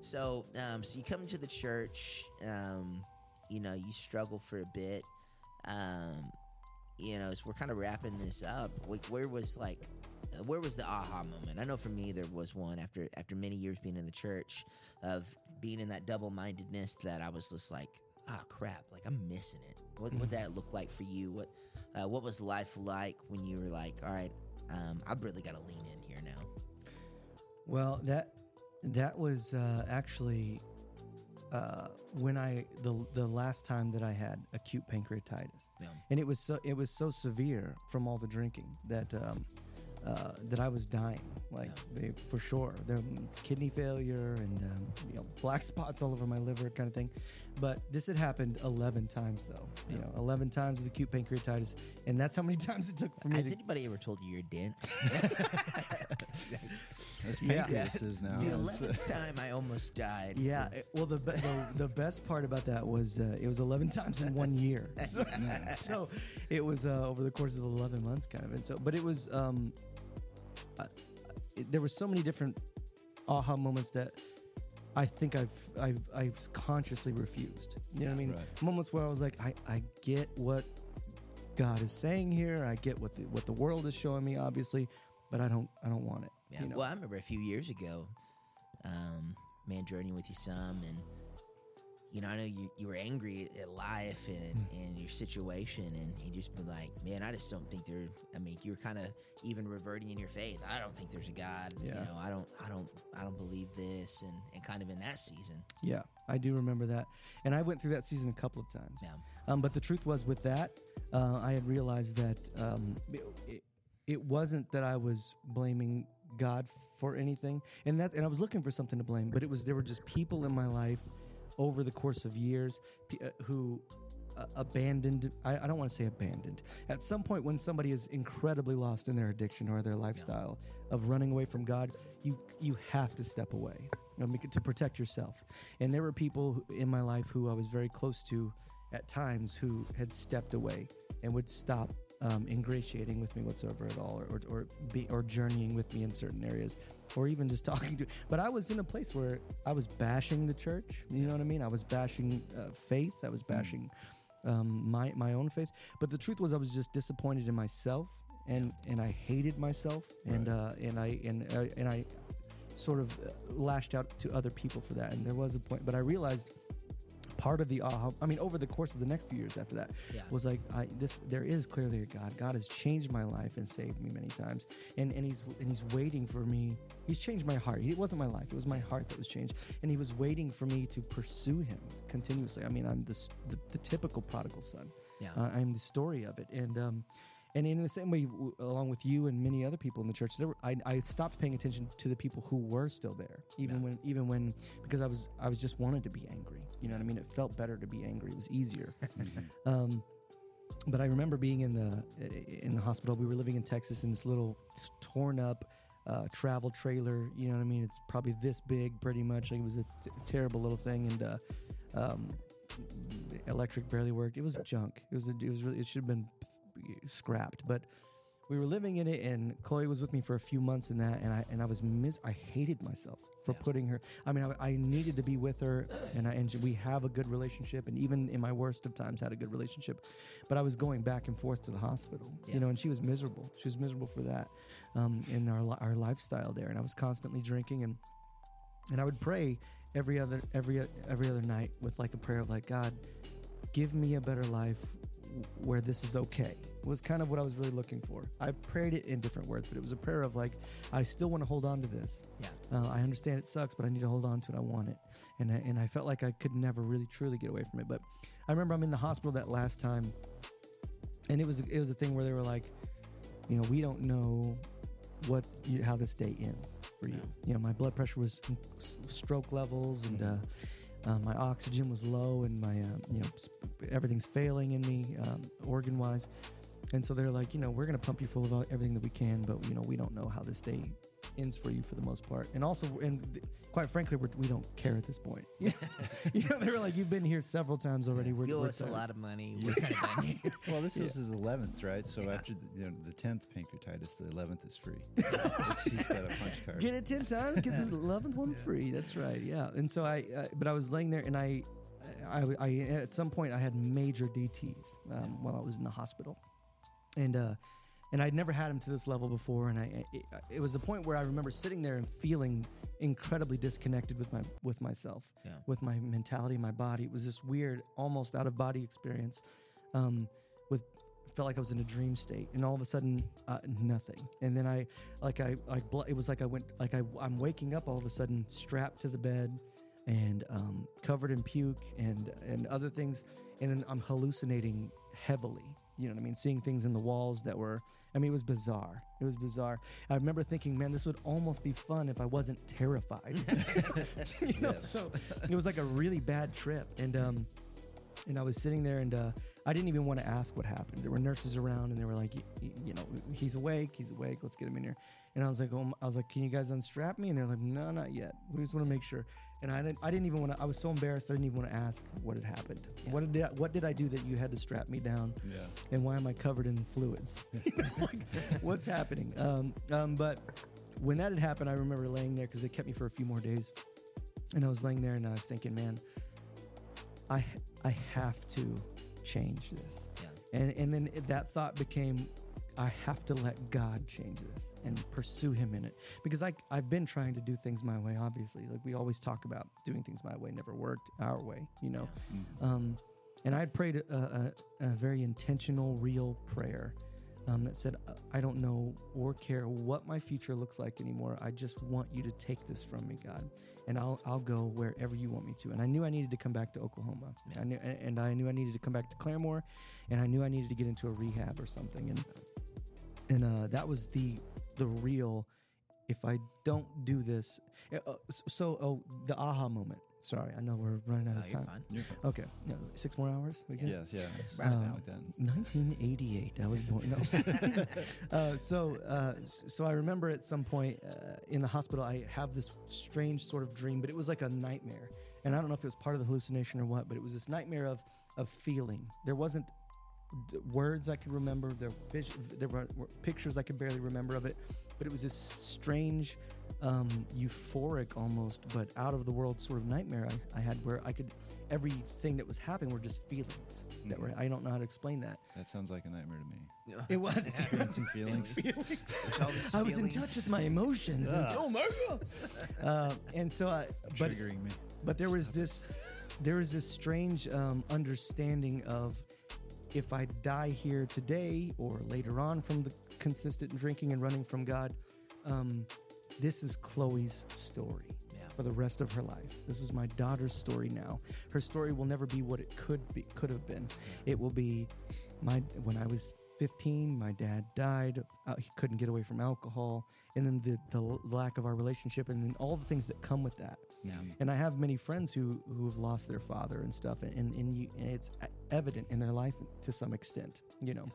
so um, so you come to the church um, you know you struggle for a bit. Um, you know, as we're kind of wrapping this up, like, where was like, uh, where was the aha moment? I know for me there was one after after many years being in the church, of being in that double mindedness that I was just like, ah, crap, like I'm missing it. What would that look like for you? What uh, what was life like when you were like, all right, um, I've really got to lean in here now. Well, that that was uh, actually uh, when I the the last time that I had acute pancreatitis, Yeah. and it was so it was so severe from all the drinking that um, uh, that I was dying, like they, for sure. There kidney failure and um, you know black spots all over my liver, kind of thing. But this had happened 11 times, though. You know, 11 times with acute pancreatitis. And that's how many times it took for me Has to. anybody ever told you you're dense? That's Yeah. pancreas is now. the It's, eleventh time I almost died. Yeah, it- well, the, be- the the best part about that was uh, it was 11 times in one year. So, so it was uh, over the course of 11 months, kind of. And so, but it was um, uh, it, there were so many different aha moments that I think I've I've I've consciously refused. You know what I mean? Right. Moments where I was like, I, I get what God is saying here. I get what the, what the world is showing me, obviously, but I don't I don't want it. Yeah. You know? Well, I remember a few years ago, um, man, journeying with you some, and you know, I know you you were angry at life and Hmm. and your situation, and you just been like, man, I just don't think there. I mean, you were kind of even reverting in your faith. I don't think there's a God. You know, I don't, I don't, I don't believe this, and and kind of in that season. Yeah, I do remember that, and I went through that season a couple of times. Yeah. Um, but the truth was, with that, uh, I had realized that um, it, it, it wasn't that I was blaming God for anything, and that, and I was looking for something to blame. But it was there were just people in my life over the course of years uh, who uh, abandoned. I, I don't want to say abandoned. At some point, when somebody is incredibly lost in their addiction or their lifestyle of running away from God, you you have to step away you know, to protect yourself. And there were people in my life who I was very close to at times who had stepped away and would stop um, ingratiating with me whatsoever at all, or, or, or be or journeying with me in certain areas, or even just talking to. But I was in a place where I was bashing the church. You know what I mean? I was bashing uh, faith. I was bashing um, my my own faith. But the truth was, I was just disappointed in myself, and and I hated myself, and Right. uh, and I and uh, and I sort of uh, lashed out to other people for that. And there was a point, but I realized part of the aha. I mean, over the course of the next few years after that, Yeah. was like, I this there is clearly a God. God has changed my life and saved me many times, and and he's and he's waiting for me. He's changed my heart. It wasn't my life; it was my heart that was changed, and he was waiting for me to pursue him continuously. I mean, I'm the the, the typical prodigal son. Yeah. Uh, I'm the story of it, and um, and in the same way, along with you and many other people in the church, there were, I, I stopped paying attention to the people who were still there, even Yeah. when even when because I was I was just wanted to be angry. You know what I mean? It felt better to be angry. It was easier. um, but I remember being in the in the hospital. We were living in Texas in this little torn up uh, travel trailer. You know what I mean? It's probably this big, pretty much. Like it was a t- terrible little thing, and uh, um, the electric barely worked. It was junk. It was a, it was really it should have been scrapped, but. We were living in it, and Chloe was with me for a few months in that, and I and I was mis I hated myself for Yeah. putting her. I mean, I, I needed to be with her, and I and we have a good relationship, and even in my worst of times, had a good relationship. But I was going back and forth to the hospital, Yeah. you know, and she was miserable. She was miserable for that, um, in our our lifestyle there, and I was constantly drinking, and and I would pray every other every every other night with like a prayer of like God, give me a better life where this is okay was kind of what I was really looking for. I prayed it in different words, but it was a prayer of like, I still want to hold on to this. Yeah. Uh, I understand it sucks, but I need to hold on to it. I want it, and I, and I felt like I could never really truly get away from it. But I remember I'm in the hospital that last time, and it was it was a thing where they were like, you know, we don't know what you, how this day ends for you. You know, my blood pressure was stroke levels, and uh, uh, my oxygen was low, and my uh, you know everything's failing in me um, organ wise. And so they're like, you know, we're going to pump you full of everything that we can, but you know, we don't know how this day ends for you for the most part. And also, and th- quite frankly, we're, we don't care at this point. you know, they were like, you've been here several times already. We're, You owe we're us a lot of money. We're kind of done here. Well, this Yeah. was his eleventh, right? So Yeah. after the, you know, the tenth pancreatitis, the eleventh is free. It's- He's got a punch card. Get it ten times, get the eleventh one free. That's right. Yeah. And so I, uh, but I was laying there, and I, I, I, at some point, I had major DTS um, while I was in the hospital, and uh, and I'd never had him to this level before. And I, it, it was the point where I remember sitting there and feeling incredibly disconnected with my with myself, Yeah. with my mentality, my body. It was this weird, almost out of body experience. Um, with felt like I was in a dream state, and all of a sudden, uh, nothing. And then I, like I, like bl- it was like I went, like I, I'm waking up all of a sudden, strapped to the bed, and um, covered in puke and and other things, and then I'm hallucinating heavily. You know what I mean? Seeing things in the walls that were, I mean, it was bizarre. It was bizarre. I remember thinking, man, this would almost be fun if I wasn't terrified. you know, Yes. so it was like a really bad trip. And, um, and I was sitting there and uh, I didn't even want to ask what happened. There were nurses around and they were like, you know, he's awake, he's awake, let's get him in here. And I was like, oh, I was like, can you guys unstrap me? And they're like, no, not yet. We just want to make sure. And I didn't, I didn't even want to. I was so embarrassed. I didn't even want to ask what had happened. What did, I, what did I do that you had to strap me down? Yeah. And why am I covered in fluids? You know, like, what's happening? Um, um, but when that had happened, I remember laying there because they kept me for a few more days. And I was laying there and I was thinking, man, I I have to change this. Yeah. And and then that thought became I have to let God change this and pursue him in it. Because I I've been trying to do things my way, obviously. Like we always talk about doing things my way never worked our way, you know. Mhm. Um and I had prayed a, a, a very intentional, real prayer um, that said, I don't know or care what my future looks like anymore. I just want you to take this from me, God, and I'll I'll go wherever you want me to. And I knew I needed to come back to Oklahoma. I knew, and I knew I needed to come back to Claremore, and I knew I needed to get into a rehab or something. And and uh, that was the the real. If I don't do this, uh, uh, so oh, the aha moment. Sorry, I know we're running out No, of you're time. fine. You're fine. Okay, yeah, six more hours. We good? Yes, yeah. It's Round it like that. 1988. I was born. No. uh, so, uh, so I remember at some point uh, in the hospital, I have this strange sort of dream, but it was like a nightmare. And I don't know if it was part of the hallucination or what, but it was this nightmare of of feeling. There wasn't d- words I could remember. There, vis- there were, were pictures I could barely remember of it, but it was this strange, um, euphoric almost, but out of the world sort of nightmare I, I had where I could everything that was happening were just feelings that were I don't know how to explain that. That sounds like a nightmare to me. It was Experiencing feelings. With all these I was in touch with my emotions. and- Ah. oh my god! Uh, and so, I, but Triggering me. but there was this, there was this strange um, understanding of if I die here today or later on from the consistent drinking and running from God, um, this is Chloe's story Yeah. for the rest of her life. This is my daughter's story now. Her story will never be what it could be could have been. It will be my when I was 15, my dad died. Uh, he couldn't get away from alcohol, and then the the lack of our relationship, and then all the things that come with that. Yeah. And I have many friends who who have lost their father and stuff, and and, you, and it's evident in their life to some extent. You know.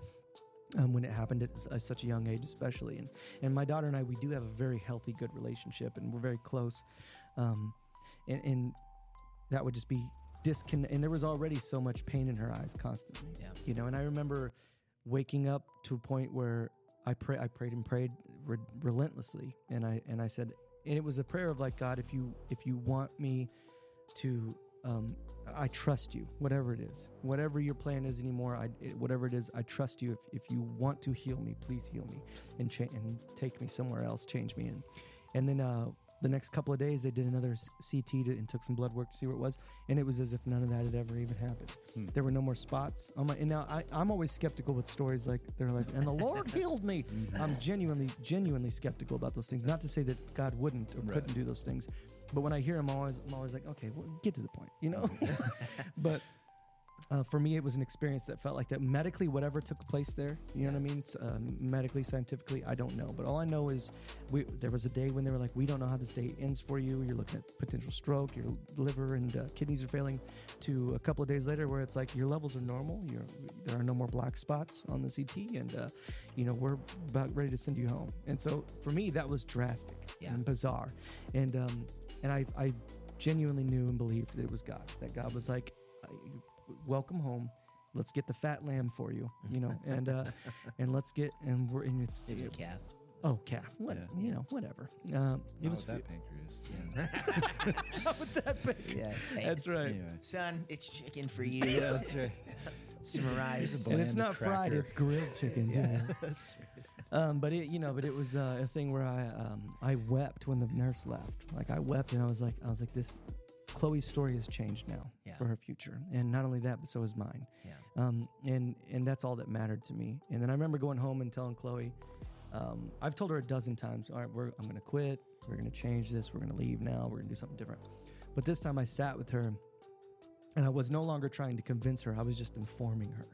Um, when it happened at uh, such a young age, especially, and and my daughter and I, we do have a very healthy, good relationship, and we're very close. Um, and, and that would just be disconnect. And there was already so much pain in her eyes constantly. Yeah. You know, and I remember waking up to a point where I pray, I prayed and prayed re- relentlessly, and I and I said, and it was a prayer of like, God, if you if you want me to. Um, I trust you, whatever it is, whatever your plan is anymore. I, it, whatever it is, I trust you. If, if you want to heal me, please heal me, and cha- and take me somewhere else, change me. And and then uh, the next couple of days, they did another CT to, and took some blood work to see what it was, and it was as if none of that had ever even happened. Hmm. There were no more spots on my. And now I, I'm always skeptical with stories like they're like, and the Lord healed me. I'm genuinely, genuinely skeptical about those things. Not to say that God wouldn't or Right. couldn't do those things, but when I hear them, I'm always, I'm always like, okay, well, get to the point, you know. but uh, for me, it was an experience that felt like that. Medically, whatever took place there, you know what I mean? Um, medically, scientifically, I don't know. But all I know is we, there was a day when they were like, we don't know how this day ends for you. You're looking at potential stroke, your liver and uh, kidneys are failing. To a couple of days later, where it's like your levels are normal. You're, there are no more black spots on the CT, and uh, you know we're about ready to send you home. And so for me, that was drastic Yeah. and bizarre. And um, and I I genuinely knew and believed that it was God. That God was like, "Welcome home. Let's get the fat lamb for you, you know, and uh, and let's get and we're and it's Maybe a calf. oh calf, what Yeah. you know, whatever. Um, it was with that pancreas. not with that big. Yeah. That's right. Anyway. Son, it's chicken for you. Yeah, that's right. Summarize. And it's bland not fried; it's grilled chicken. Yeah. too. Um, but it, you know, but it was uh, a thing where I, um, I wept when the nurse left. Like I wept, and I was like, I was like, this, Chloe's story has changed now Yeah. for her future, and not only that, but so is mine. Yeah. Um, and and that's all that mattered to me. And then I remember going home and telling Chloe, um, I've told her a dozen times, all right, we're, I'm going to quit. We're going to change this. We're going to leave now. We're going to do something different. But this time I sat with her, and I was no longer trying to convince her. I was just informing her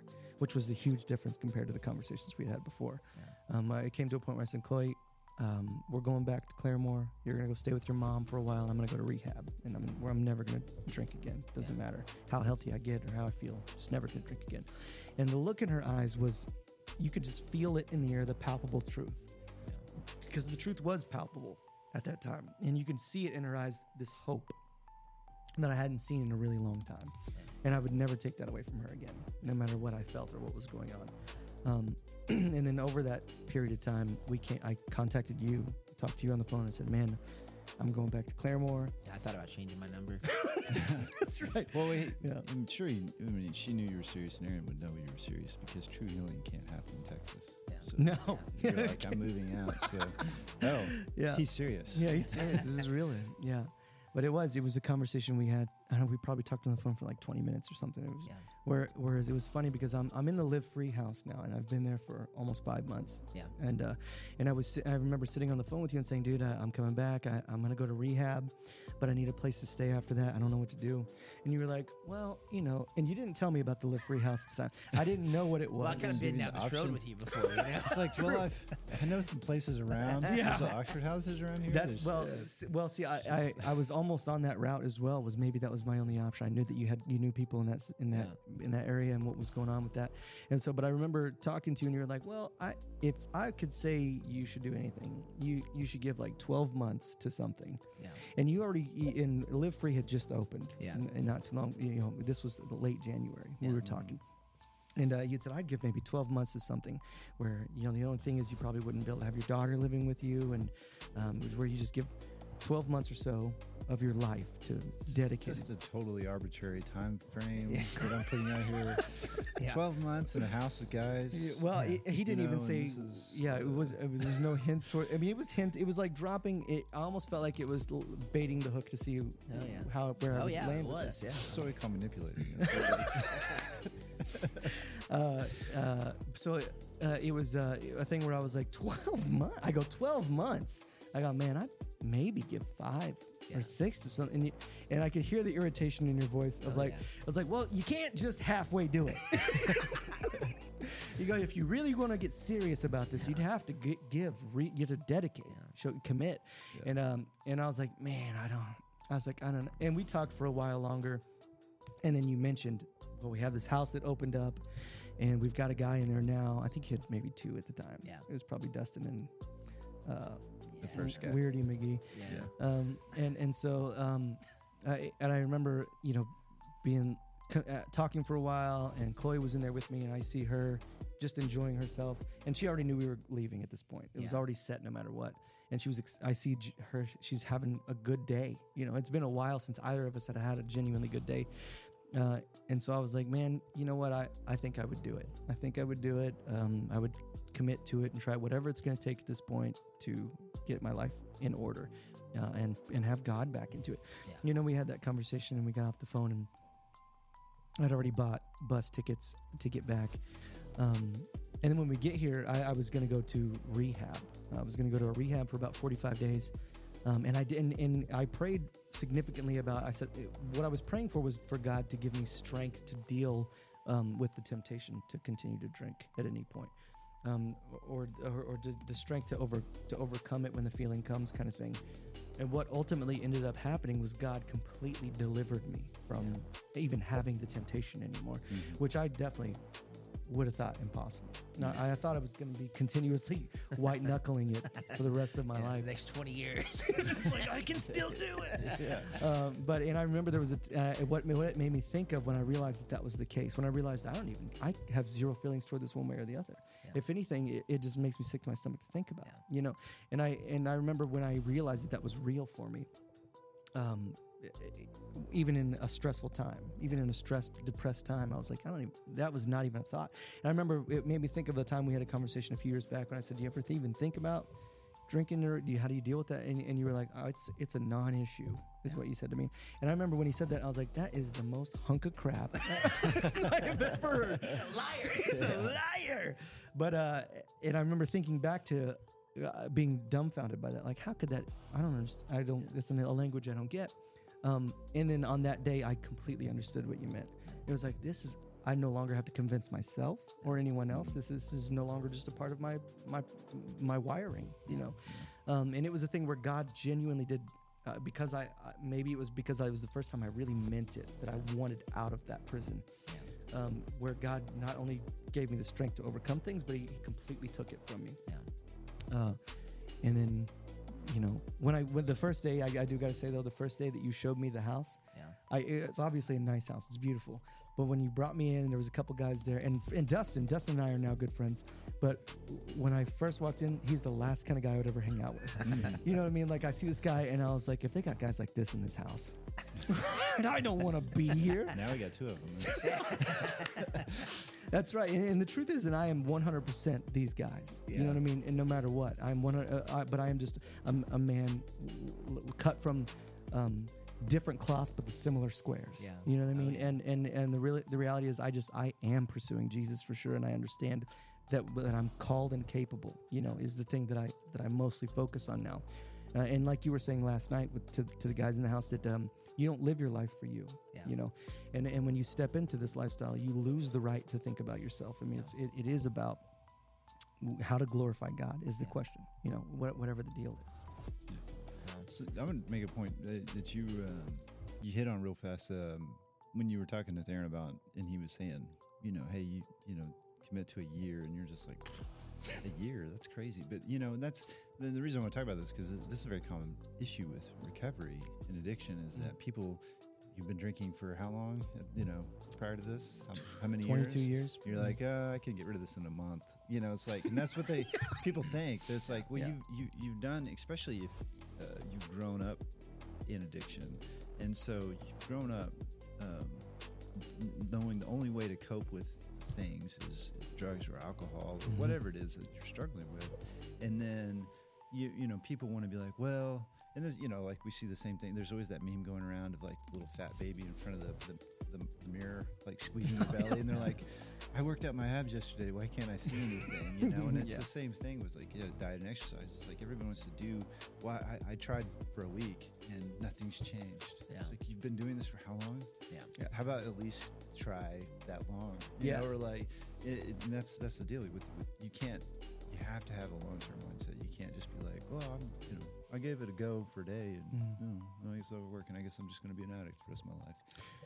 which was a huge difference compared to the conversations we had before. Um, I came to a point where I said, Chloe, um, we're going back to Claremore. You're gonna go stay with your mom for a while, and I'm gonna go to rehab, and I'm where I'm never gonna drink again. Doesn't matter how healthy I get or how I feel, just never gonna drink again. And the look in her eyes was, you could just feel it in the air, the palpable truth, because the truth was palpable at that time, and you can see it in her eyes, this hope that I hadn't seen in a really long time, and I would never take that away from her again, no matter what I felt or what was going on. Um, and then over that period of time, we can I contacted you, talked to you on the phone, and said, "Man, I'm going back to Claremore." Yeah, I thought about changing my number. That's right. Well, wait, Yeah. I'm sure you, I mean, she knew you were serious, and Aaron would know you were serious because true healing can't happen in Texas. Yeah. So No. You're like, I'm moving out. So, no, Yeah. he's serious. Yeah, he's serious. this is real. Yeah. But it was. It was a conversation we had. I don't know. We probably talked on the phone for like 20 minutes or something. It was. Yeah. Where, whereas it was funny because I'm I'm in the live free house now, and I've been there for almost five months. Yeah. And uh, and I was I remember sitting on the phone with you and saying, "Dude, I, I'm coming back. I, I'm gonna go to rehab, but I need a place to stay after that. I don't know what to do." And you were like, "Well, you know," and you didn't tell me about the live free house at the time. I didn't know what it was. Well, I kind of been you down the this road with you before. You know? It's like, well, I've, I know some places around. Yeah. There's Oxford houses around here. That's There's- well, uh, s- well. See, I, I, I was almost on that route as well. Was maybe that was my only option. I knew that you had you knew people in that in that in that area and what was going on with that. And so, but I remember talking to you, and you were like, "Well, I if I could say you should do anything, you you should give like twelve months to something." Yeah. And you already in Live Free had just opened. Yeah. And, and not too long. You know, this was late January. We Yeah. were talking. And uh, you said I'd give maybe 12 months to something where you know the only thing is you probably wouldn't be able to have your daughter living with you, and um, it was where you just give 12 months or so of your life to it's dedicate. Just a totally arbitrary time frame that I'm putting out here. Yeah. 12 months in a house with guys. Well, Yeah. he- he didn't You know, even say. is, yeah, it uh, was. It was there's no hints toward. I mean, it was hint. It was like dropping. It I almost felt like it was baiting the hook to see Oh, yeah. how where I Oh yeah, it was. Yeah. What we call manipulating. uh, uh, so uh, it was uh, a thing where I was like 12 months. I go 12 months. I go, man, I maybe give five Yeah. or six to something. And, you, and I could hear the irritation in your voice of Oh, like, yeah. I was like, well, you can't just halfway do it. you go, if you really want to get serious about this, you'd have to gi- give, re- you have to dedicate, show, commit. And um, and I was like, man, I don't. I was like, I don't know. And we talked for a while longer. And then you mentioned, well, we have this house that opened up, and we've got a guy in there now. I think he had maybe two at the time. Yeah. It was probably Dustin and uh, The first guy. Weirdy McGee. Yeah. Um, and and so um, I, and I remember you know being uh, talking for a while, and Chloe was in there with me, and I see her just enjoying herself, and she already knew we were leaving at this point. It was already set, no matter what. And she was, ex- I see her, she's having a good day. You know, it's been a while since either of us had had a genuinely good day. Uh, and so I was like, man, you know what? I, I think I would do it. I think I would do it. Um, I would commit to it and try whatever it's going to take at this point to get my life in order uh, and, and have God back into it. Yeah. You know, we had that conversation and we got off the phone and I'd already bought bus tickets to get back. Um, and then when we get here, I, I was going to go to rehab. I was going to go to a rehab for about 45 days. Um, and I did, and, and I prayed significantly about. I said what I was praying for was for God to give me strength to deal um, with the temptation to continue to drink at any point, um, or or, or the strength to over to overcome it when the feeling comes, kind of thing. And what ultimately ended up happening was God completely delivered me from even having the temptation anymore, which I definitely would have thought impossible. No, I, thought I was going to be continuously white knuckling it for the rest of my Yeah, life. next 20 years. it's like, I can still do it. Um, but and I remember there was a uh, what what it made me think of when I realized that that was the case. When I realized I don't even I have zero feelings toward this one way or the other. Yeah. If anything, it, it just makes me sick to my stomach to think about. Yeah. You know, and I and I remember when I realized that that was real for me. Um, even in a stressful time, even in a stressed, depressed time, I was like, I don't even. That was not even a thought. And I remember it made me think of the time we had a conversation a few years back when I said, "Do you ever th- even think about drinking or do you, how do you deal with that? And, and you were like oh, it's it's a non-issue is what you said to me. And i remember when he said that i was like that is the most hunk of crap i have ever heard. He's a liar. he's a liar. But uh and i remember thinking back to uh, being dumbfounded by that. Like how could that i don't understand i don't it's a language i don't get um and then on that day i completely understood what you meant it was like this is I no longer have to convince myself or anyone else. This is, this is no longer just a part of my my my wiring, you know. Um, and it was a thing where God genuinely did uh, because I, I maybe it was because I was the first time I really meant it that I wanted out of that prison. Um, where God not only gave me the strength to overcome things, but He, he completely took it from me. Yeah. Uh, and then, you know, when I when the first day, I, I do got to say though, the first day that you showed me the house, Yeah. I it's obviously a nice house. It's beautiful. But when you brought me in, there was a couple guys there, and and Dustin, Dustin and I are now good friends. But when I first walked in, he's the last kind of guy I would ever hang out with. you know what I mean? Like I see this guy, and I was like, if they got guys like this in this house, I don't want to be here. Now we got two of them. That's right. And, and the truth is that I am 100% these guys. You know what I mean? And no matter what, I'm one. Uh, I, but I am just a, a man cut from um, different cloth, but the similar squares. Yeah. You know what I Oh, mean? yeah. And and and the real the reality is, I just I am pursuing Jesus for sure, and I understand that that I'm called and capable. You know, is the thing that I that I mostly focus on now. Uh, and like you were saying last night with to, to the guys in the house that um, you don't live your life for you. Yeah. You know, and and when you step into this lifestyle, you lose the right to think about yourself. I mean, it's it, it is about how to glorify God is the Yeah. question. You know, what, whatever the deal is. So I'm gonna make a point that, that you um, you hit on real fast um, when you were talking to Aaron about, and he was saying, you know, hey, you you know, commit to a year, and you're just like, a year, that's crazy. But you know, that's the, the reason I want to talk about this because this is a very common issue with recovery and addiction is that people. You've been drinking for how long? You know, prior to this, how, how many Twenty-two years? years. You're like, uh, I can get rid of this in a month. You know, it's like, and that's what they people think. It's like, well, Yeah. you've you, you've done, especially if uh, you've grown up in addiction, and so you've grown up um, knowing the only way to cope with things is, is drugs or alcohol or Mhm. whatever it is that you're struggling with, and then you you know people want to be like, well. And this, you know, like we see the same thing. There's always that meme going around of like the little fat baby in front of the, the, the, the mirror, like squeezing the belly, and they're like, I worked out my abs yesterday. Why can't I see anything? You know, and it's Yeah. the same thing with like yeah, diet and exercise. It's like everyone wants to do. Well, I, I tried for a week and nothing's changed. Yeah. It's like you've been doing this for how long? Yeah. Yeah. How about at least try that long? You Yeah. know, or like, it, it, and that's that's the deal. With, with you can't. You have to have a long term mindset. You can't just be like, well, I'm you know. I gave it a go for a day, and Mhm. oh, I guess that'll work, and I guess I'm just going to be an addict for the rest of my life.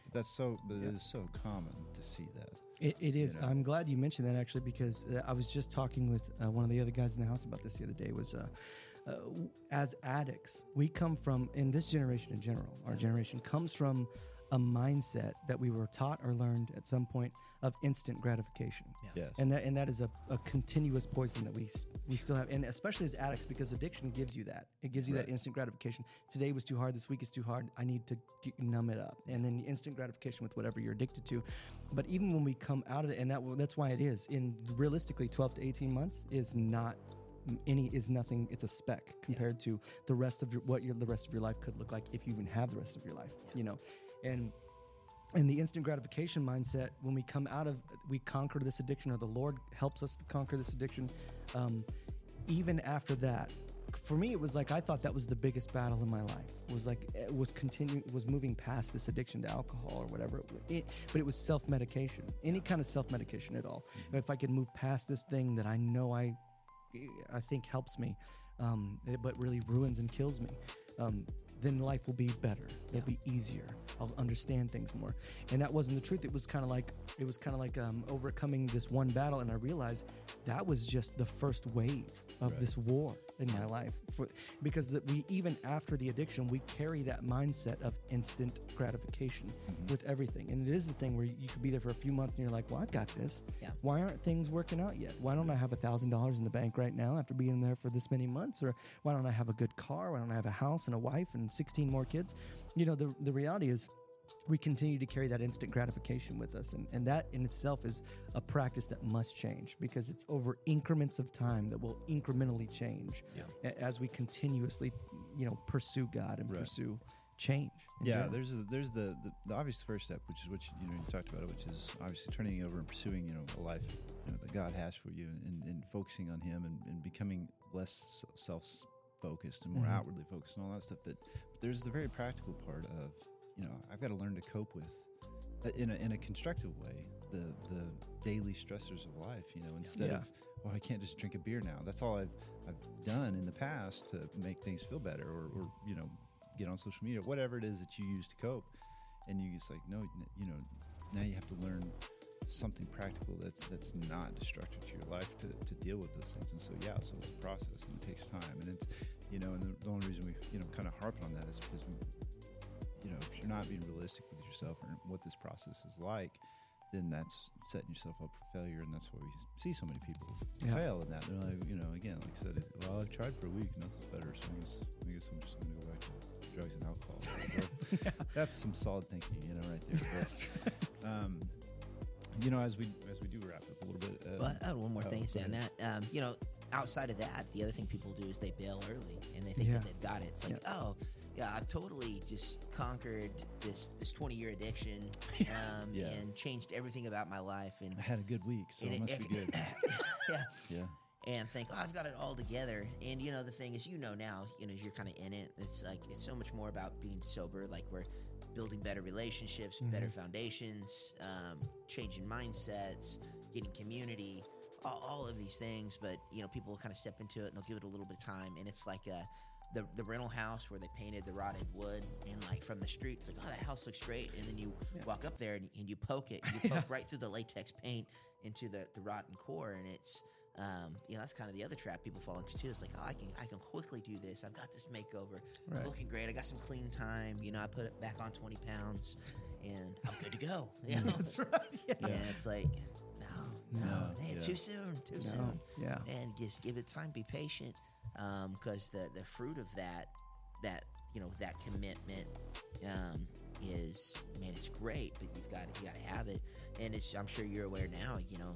But that's so, but Yeah. it is so common to see that. It, it is. know. I'm glad you mentioned that actually because uh, I was just talking with uh, one of the other guys in the house about this the other day. Was uh, uh, as addicts, we come from in this generation in general. Our generation comes from a mindset that we were taught or learned at some point of instant gratification. Yes. and that and that is a, a continuous poison that we we still have, and especially as addicts, because addiction gives you that. It gives you that instant gratification. Today was too hard. This week is too hard. I need to g numb it up, and then the instant gratification with whatever you're addicted to. But even when we come out of it, and that that's why it is in realistically 12 to 18 months is not any is nothing. It's a speck compared to the rest of your, what your the rest of your life could look like if you even have the rest of your life. You know, and and the instant gratification mindset when we come out of we conquer this addiction or the lord helps us to conquer this addiction um, even after that for me it was like i thought that was the biggest battle in my life was like it was continuing was moving past this addiction to alcohol or whatever. It, it, but it was self-medication any kind of self-medication at all. If i could move past this thing that i know i i think helps me um, but really ruins and kills me um, then life will be better. It'll be easier. I'll understand things more. And that wasn't the truth. It was kind of like it was kind of like um, overcoming this one battle and i realized that was just the first wave of Right. this war in my life for because that we even after the addiction we carry that mindset of instant gratification Mm-hmm. with everything. And it is the thing where you could be there for a few months and you're like well i've got this. Yeah. why aren't things working out yet? Why don't i have a thousand dollars in the bank right now after being there for this many months? Or why don't i have a good car? Why don't i have a house and a wife and 16 more kids? You know the, the reality is we continue to carry that instant gratification with us and, and that in itself is a practice that must change because it's over increments of time that will incrementally change Yeah. as we continuously you know pursue god and Right. pursue change yeah, general. there's a, there's the, the the obvious first step, which is what you, you know you talked about which is obviously turning over and pursuing you know a life you know, that God has for you, and, and focusing on Him and, and becoming less self focused and more Mhm. outwardly focused and all that stuff. But, but there's the very practical part of you know I've got to learn to cope with uh, in a in a constructive way the the daily stressors of life. You know, instead Yeah. of well, I can't just drink a beer now. That's all I've I've done in the past to make things feel better, or, or you know, get on social media, whatever it is that you use to cope. And you just like no, you know, now you have to learn something practical that's that's not destructive to your life to, to deal with those things. And so yeah, so it's a process and it takes time. And it's you know, and the, the only reason we you know kind of harp on that is because we, you know, if you're not being realistic with yourself and what this process is like, then that's setting yourself up for failure, and that's why we see so many people Yeah. fail in that. They're like, you know, again, like I said, well, I've tried for a week, nothing's better, so I guess, I guess I'm just going to go back to drugs and alcohol. It's like, well, That's some solid thinking, you know, right there. But, um, you know, as we as we do wrap up a little bit, uh, Well, I had one more oh, thing to say on that. Um, you know, outside of that, the other thing people do is they bail early and they think Yeah. that they've got it. It's like, oh, yeah, I totally just conquered this this 20 year addiction um, Yeah. and changed everything about my life. And, I had a good week, so it must be good. yeah. yeah, And think, oh, I've got it all together. And you know, the thing is, you know now, you know, you're kind of in it. It's like it's so much more about being sober. Like we're building better relationships, better foundations, um, changing mindsets, getting community, all, of these things. But you know, people will kind of step into it and they'll give it a little bit of time. And it's like uh, the the rental house where they painted the rotted wood, and like from the street, it's like, oh, that house looks great. And then you walk up there and, and you poke it, you poke right through the latex paint into the the rotten core, and it's um, you know, that's kind of the other trap people fall into too. It's like, oh, I can, I can quickly do this. I've got this makeover, Right. looking great. I got some clean time. You know, I put it back on twenty pounds, and I'm good to go. You know? That's right. Yeah. Yeah, it's like, no, no, No, hey, yeah. too soon, too No, soon. yeah. and just give it time. Be patient, because the the fruit of that, that you know, that commitment, um, is man, it's great. But you've got you got to have it, and it's I'm sure you're aware now. You know,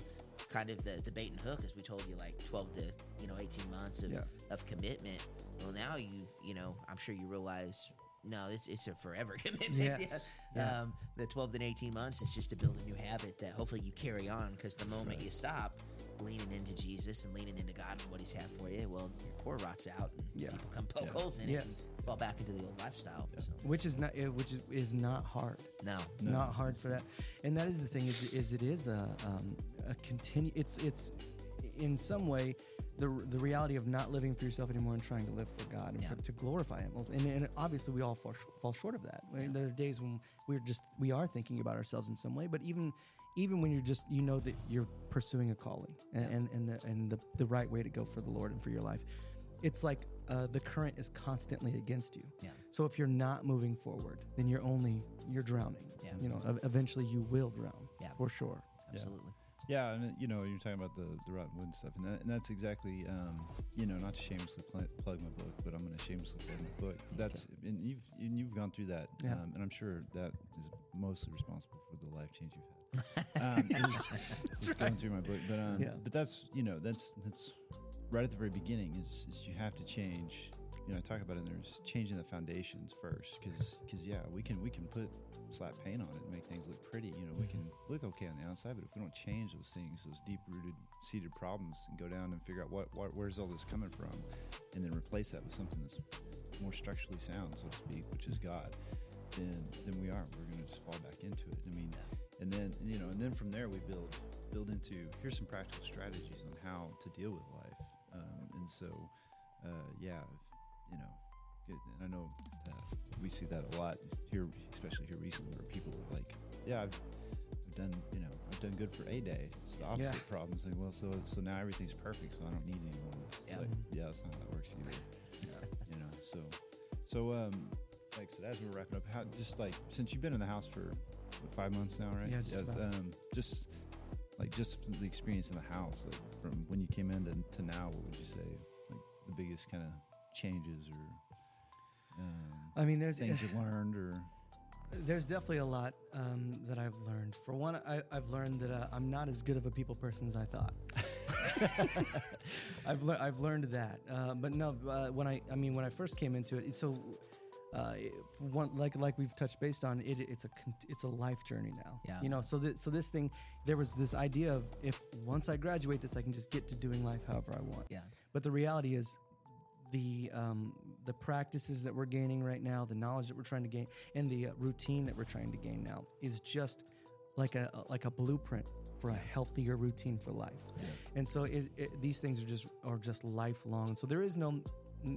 kind of the the bait and hook, as we told you, like 12 to you know 18 months of Yeah. of commitment. Well, now you you know, I'm sure you realize. No, it's it's a forever commitment. Yes. Yeah. Um, the 12 to 18 months is just to build a new habit that hopefully you carry on because the moment you stop leaning into Jesus and leaning into God and what He's had for you, well, your core rots out and Yeah. people come poke Yeah. holes in Yes. it and fall back into the old lifestyle. So, Which is not, which is, is not hard. no. It's No, not hard for that. And that is the thing is, is it is a, um, a continue. It's it's in some way the the reality of not living for yourself anymore and trying to live for God and Yeah. for, to glorify Him. And, and obviously we all fall, fall short of that. I mean, There are days when we're just we are thinking about ourselves in some way, but even even when you're just you know that you're pursuing a calling and and, and the and the, the right way to go for the Lord and for your life. It's like uh, the current is constantly against you. Yeah. So if you're not moving forward, then you're only you're drowning. Yeah. You know, eventually you will drown. Yeah. For sure. Absolutely. Yeah, and uh, you know, you're talking about the the rotten wood stuff, and, that, and that's exactly, um, you know, not to shamelessly pl- plug my book, but I'm going to shamelessly plug my book. That's and you've and you've gone through that, Yeah. um, and I'm sure that is mostly responsible for the life change you've had. Um, is, is going through my book, but um, Yeah. but that's you know that's that's right at the very beginning is, is you have to change. You know, I talk about it. in There's changing the foundations first, because yeah, we can we can put slap paint on it and make things look pretty. You know, we can look okay on the outside, but if we don't change those things, those deep rooted seated problems, and go down and figure out what, what where's all this coming from, and then replace that with something that's more structurally sound, so to speak, which is God, then then we are we're going to just fall back into it. I mean, and then you know, and then from there we build build into here's some practical strategies on how to deal with life, um, and so uh, yeah, you know. And I know uh, we see that a lot here, especially here recently, where people are like, "Yeah, I've, I've done, you know, I've done good for a day." It's the opposite Yeah. problem. It's like, well, so so now everything's perfect, so I don't need any more of this. It's Yeah. like, yeah, that's not how that works either. yeah. you know, so so um, like I said, as we're wrapping up, how just like since you've been in the house for five months now, right? Yeah, just about. um, just like just from the experience in the house, like from when you came in to, to now, what would you say, like the biggest kind of changes or um, I mean, there's things you learned or there's definitely a lot um, that I've learned. For one, I, I've learned that uh, I'm not as good of a people person as I thought. I've learned I've learned that, uh, but no. Uh, when I I mean when I first came into it, it's so uh, one like like we've touched based on it. It's a it's a life journey now. Yeah. You know, so that so this thing there was this idea of if once I graduate this, I can just get to doing life however I want. Yeah. But the reality is, the um, the practices that we're gaining right now, the knowledge that we're trying to gain, and the uh, routine that we're trying to gain now is just like a like a blueprint for a healthier routine for life. Yeah. And so it, it, these things are just are just lifelong. So there is no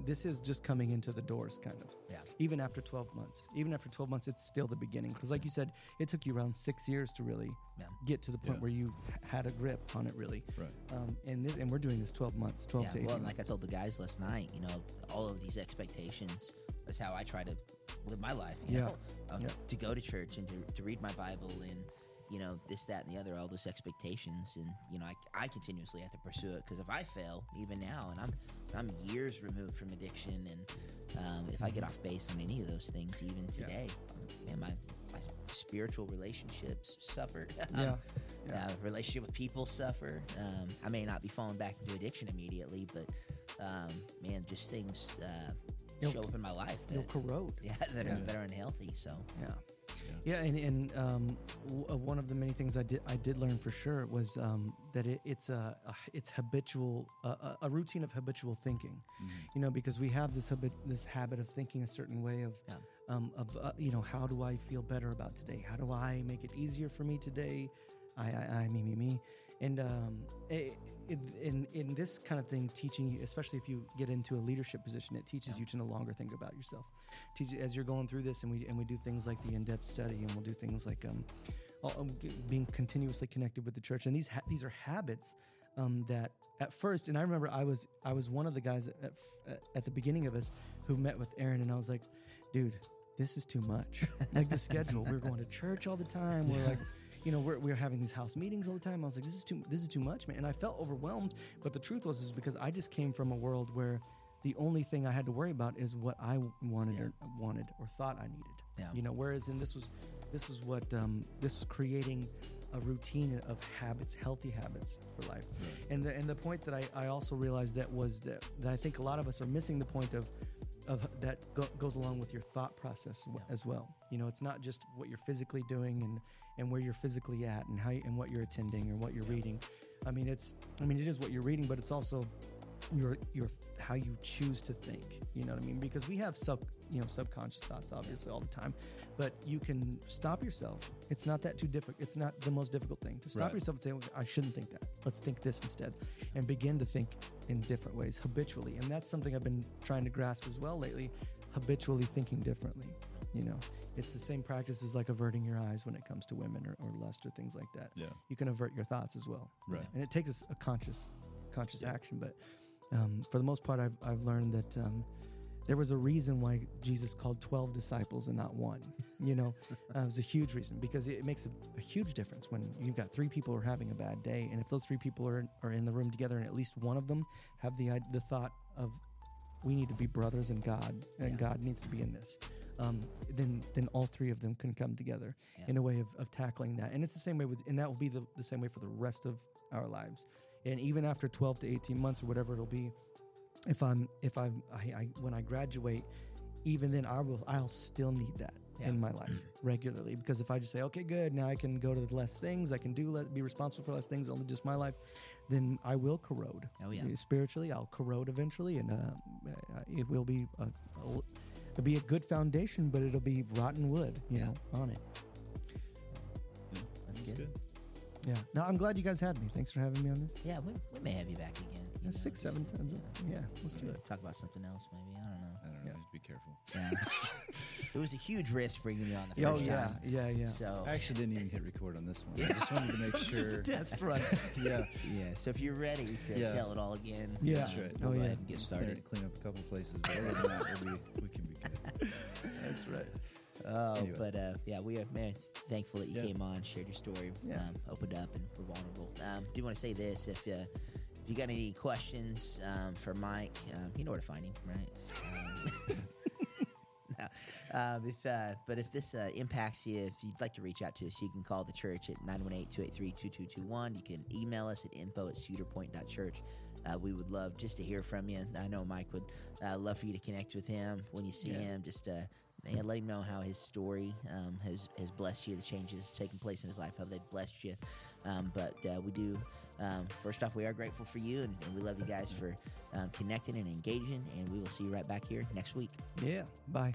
this is just coming into the doors kind of. Yeah. Even after 12 months. Even after 12 months it's still the beginning because like you said it took you around 6 years to really Yeah. get to the point Yeah. where you had a grip on it really. Right. Um, and this, and we're doing this 12 months, 12 Yeah, to 18 well, and months. like I told the guys last night, you know, all of these expectations is how I try to live my life. You Yeah. know, Yeah. to go to church and to, to read my Bible and you know this, that, and the other, all those expectations, and you know, I, I continuously have to pursue it because if I fail, even now, and I'm I'm years removed from addiction, and um, if I get off base on any of those things, even Yeah. today, man, my my spiritual relationships suffer. Yeah. Um, Yeah. uh, relationship with people suffer. Um, I may not be falling back into addiction immediately, but um, man, just things uh, show up in my life You'll that corrode. yeah that, Yeah. Are, that are unhealthy. So Yeah. Yeah, and, and um, w- uh, one of the many things I did I did learn for sure was um, that it, it's a, a it's habitual a, a- routine of habitual thinking, you know, because we have this habit this habit of thinking a certain way of Yeah. um, of uh, you know how do I feel better about today? How do I make it easier for me today? I I, I me me me, and um, i in, in in this kind of thing, teaching you, especially if you get into a leadership position, it teaches you to no longer think about yourself. Teach as you're going through this, and we and we do things like the in-depth study, and we'll do things like um, all- um, being continuously connected with the church, and these ha- these are habits um, that at first, and I remember I was I was one of the guys at, at, at the beginning of us who met with Aaron, and I was like, dude, this is too much. like the schedule, we are going to church all the time. We're like, you know, we're, we're having these house meetings all the time. I was like, this is too this is too much, man. And I felt overwhelmed. But the truth was, is because I just came from a world where the only thing I had to worry about is what I wanted or wanted or thought I needed. Yeah. You know, whereas in this was this is what um, this was creating a routine of habits, healthy habits for life. And the and the point that I, I also realized that was that, that I think a lot of us are missing the point of of that go, goes along with your thought process w- as well. You know, it's not just what you're physically doing and and where you're physically at and how you, and what you're attending or what you're reading. I mean, it's I mean it is what you're reading, but it's also your your how you choose to think. You know what I mean? Because we have sub you know subconscious thoughts obviously all the time, but you can stop yourself. It's not that too difficult. It's not the most difficult thing to stop Right. yourself and say, "Okay, I shouldn't think that. Let's think this instead, and begin to think in different ways habitually. And that's something I've been trying to grasp as well lately. Habitually thinking differently. You know, it's the same practice as like averting your eyes when it comes to women or, or lust or things like that. Yeah. You can avert your thoughts as well Right. and it takes us a conscious conscious Yeah. action but um, for the most part I've, I've learned that um, there was a reason why jesus called 12 disciples and not one you know uh, it was a huge reason because it makes a, a huge difference when you've got three people who are having a bad day and if those three people are, are in the room together and at least one of them have the, the thought of we need to be brothers in god and Yeah. god needs to be in this um, then then all three of them can come together Yeah. in a way of, of tackling that and it's the same way with and that will be the, the same way for the rest of our lives and even after 12 to 18 months or whatever it'll be if i'm if i'm I, I when i graduate even then i will i'll still need that Yeah. in my life regularly because if i just say okay good now i can go to the less things i can do let, be responsible for less things only just my life then i will corrode Oh, yeah. spiritually i'll corrode eventually and uh, it will be a, it'll be a good foundation but it'll be rotten wood you Yeah. know on it. That's That's good. Yeah no i'm glad you guys had me thanks for having me on this yeah, we, we may have you back again. you Yeah, know, six just- seven times yeah. yeah let's do it Talk about something else, maybe. I don't know. I don't know. Yeah. Just be careful. Yeah. it was a huge risk bringing you on the oh yeah time. yeah yeah So I actually didn't even hit record on this one. I just wanted to make It's just a sure. test run. yeah. yeah. So if you're ready to Yeah. tell it all again, Yeah. That's right. We'll Oh, go yeah. ahead and get Clean, started. clean up a couple places, but other than that, we'll be, we can be good. that's right Oh, Anyway. but uh, yeah, we are man thankful that you Yeah. came on, shared your story, Yeah. um, opened up, and were vulnerable. Um, do want to say this: if uh, if you got any questions um, for Mike, um, you know where to find him, right? Um, um, if uh, but if this uh, impacts you, if you'd like to reach out to us, you can call the church at 918-283-2221. You can email us at info at cedarpoint.church. Uh, we would love just to hear from you. I know Mike would uh, love for you to connect with him when you see Yeah. him. Just man, let him know how his story um, has has blessed you, the changes taking place in his life, how they've blessed you. Um, but uh, we do. Um, first off, we are grateful for you, and, and we love you guys for um, connecting and engaging. And we will see you right back here next week. yeah bye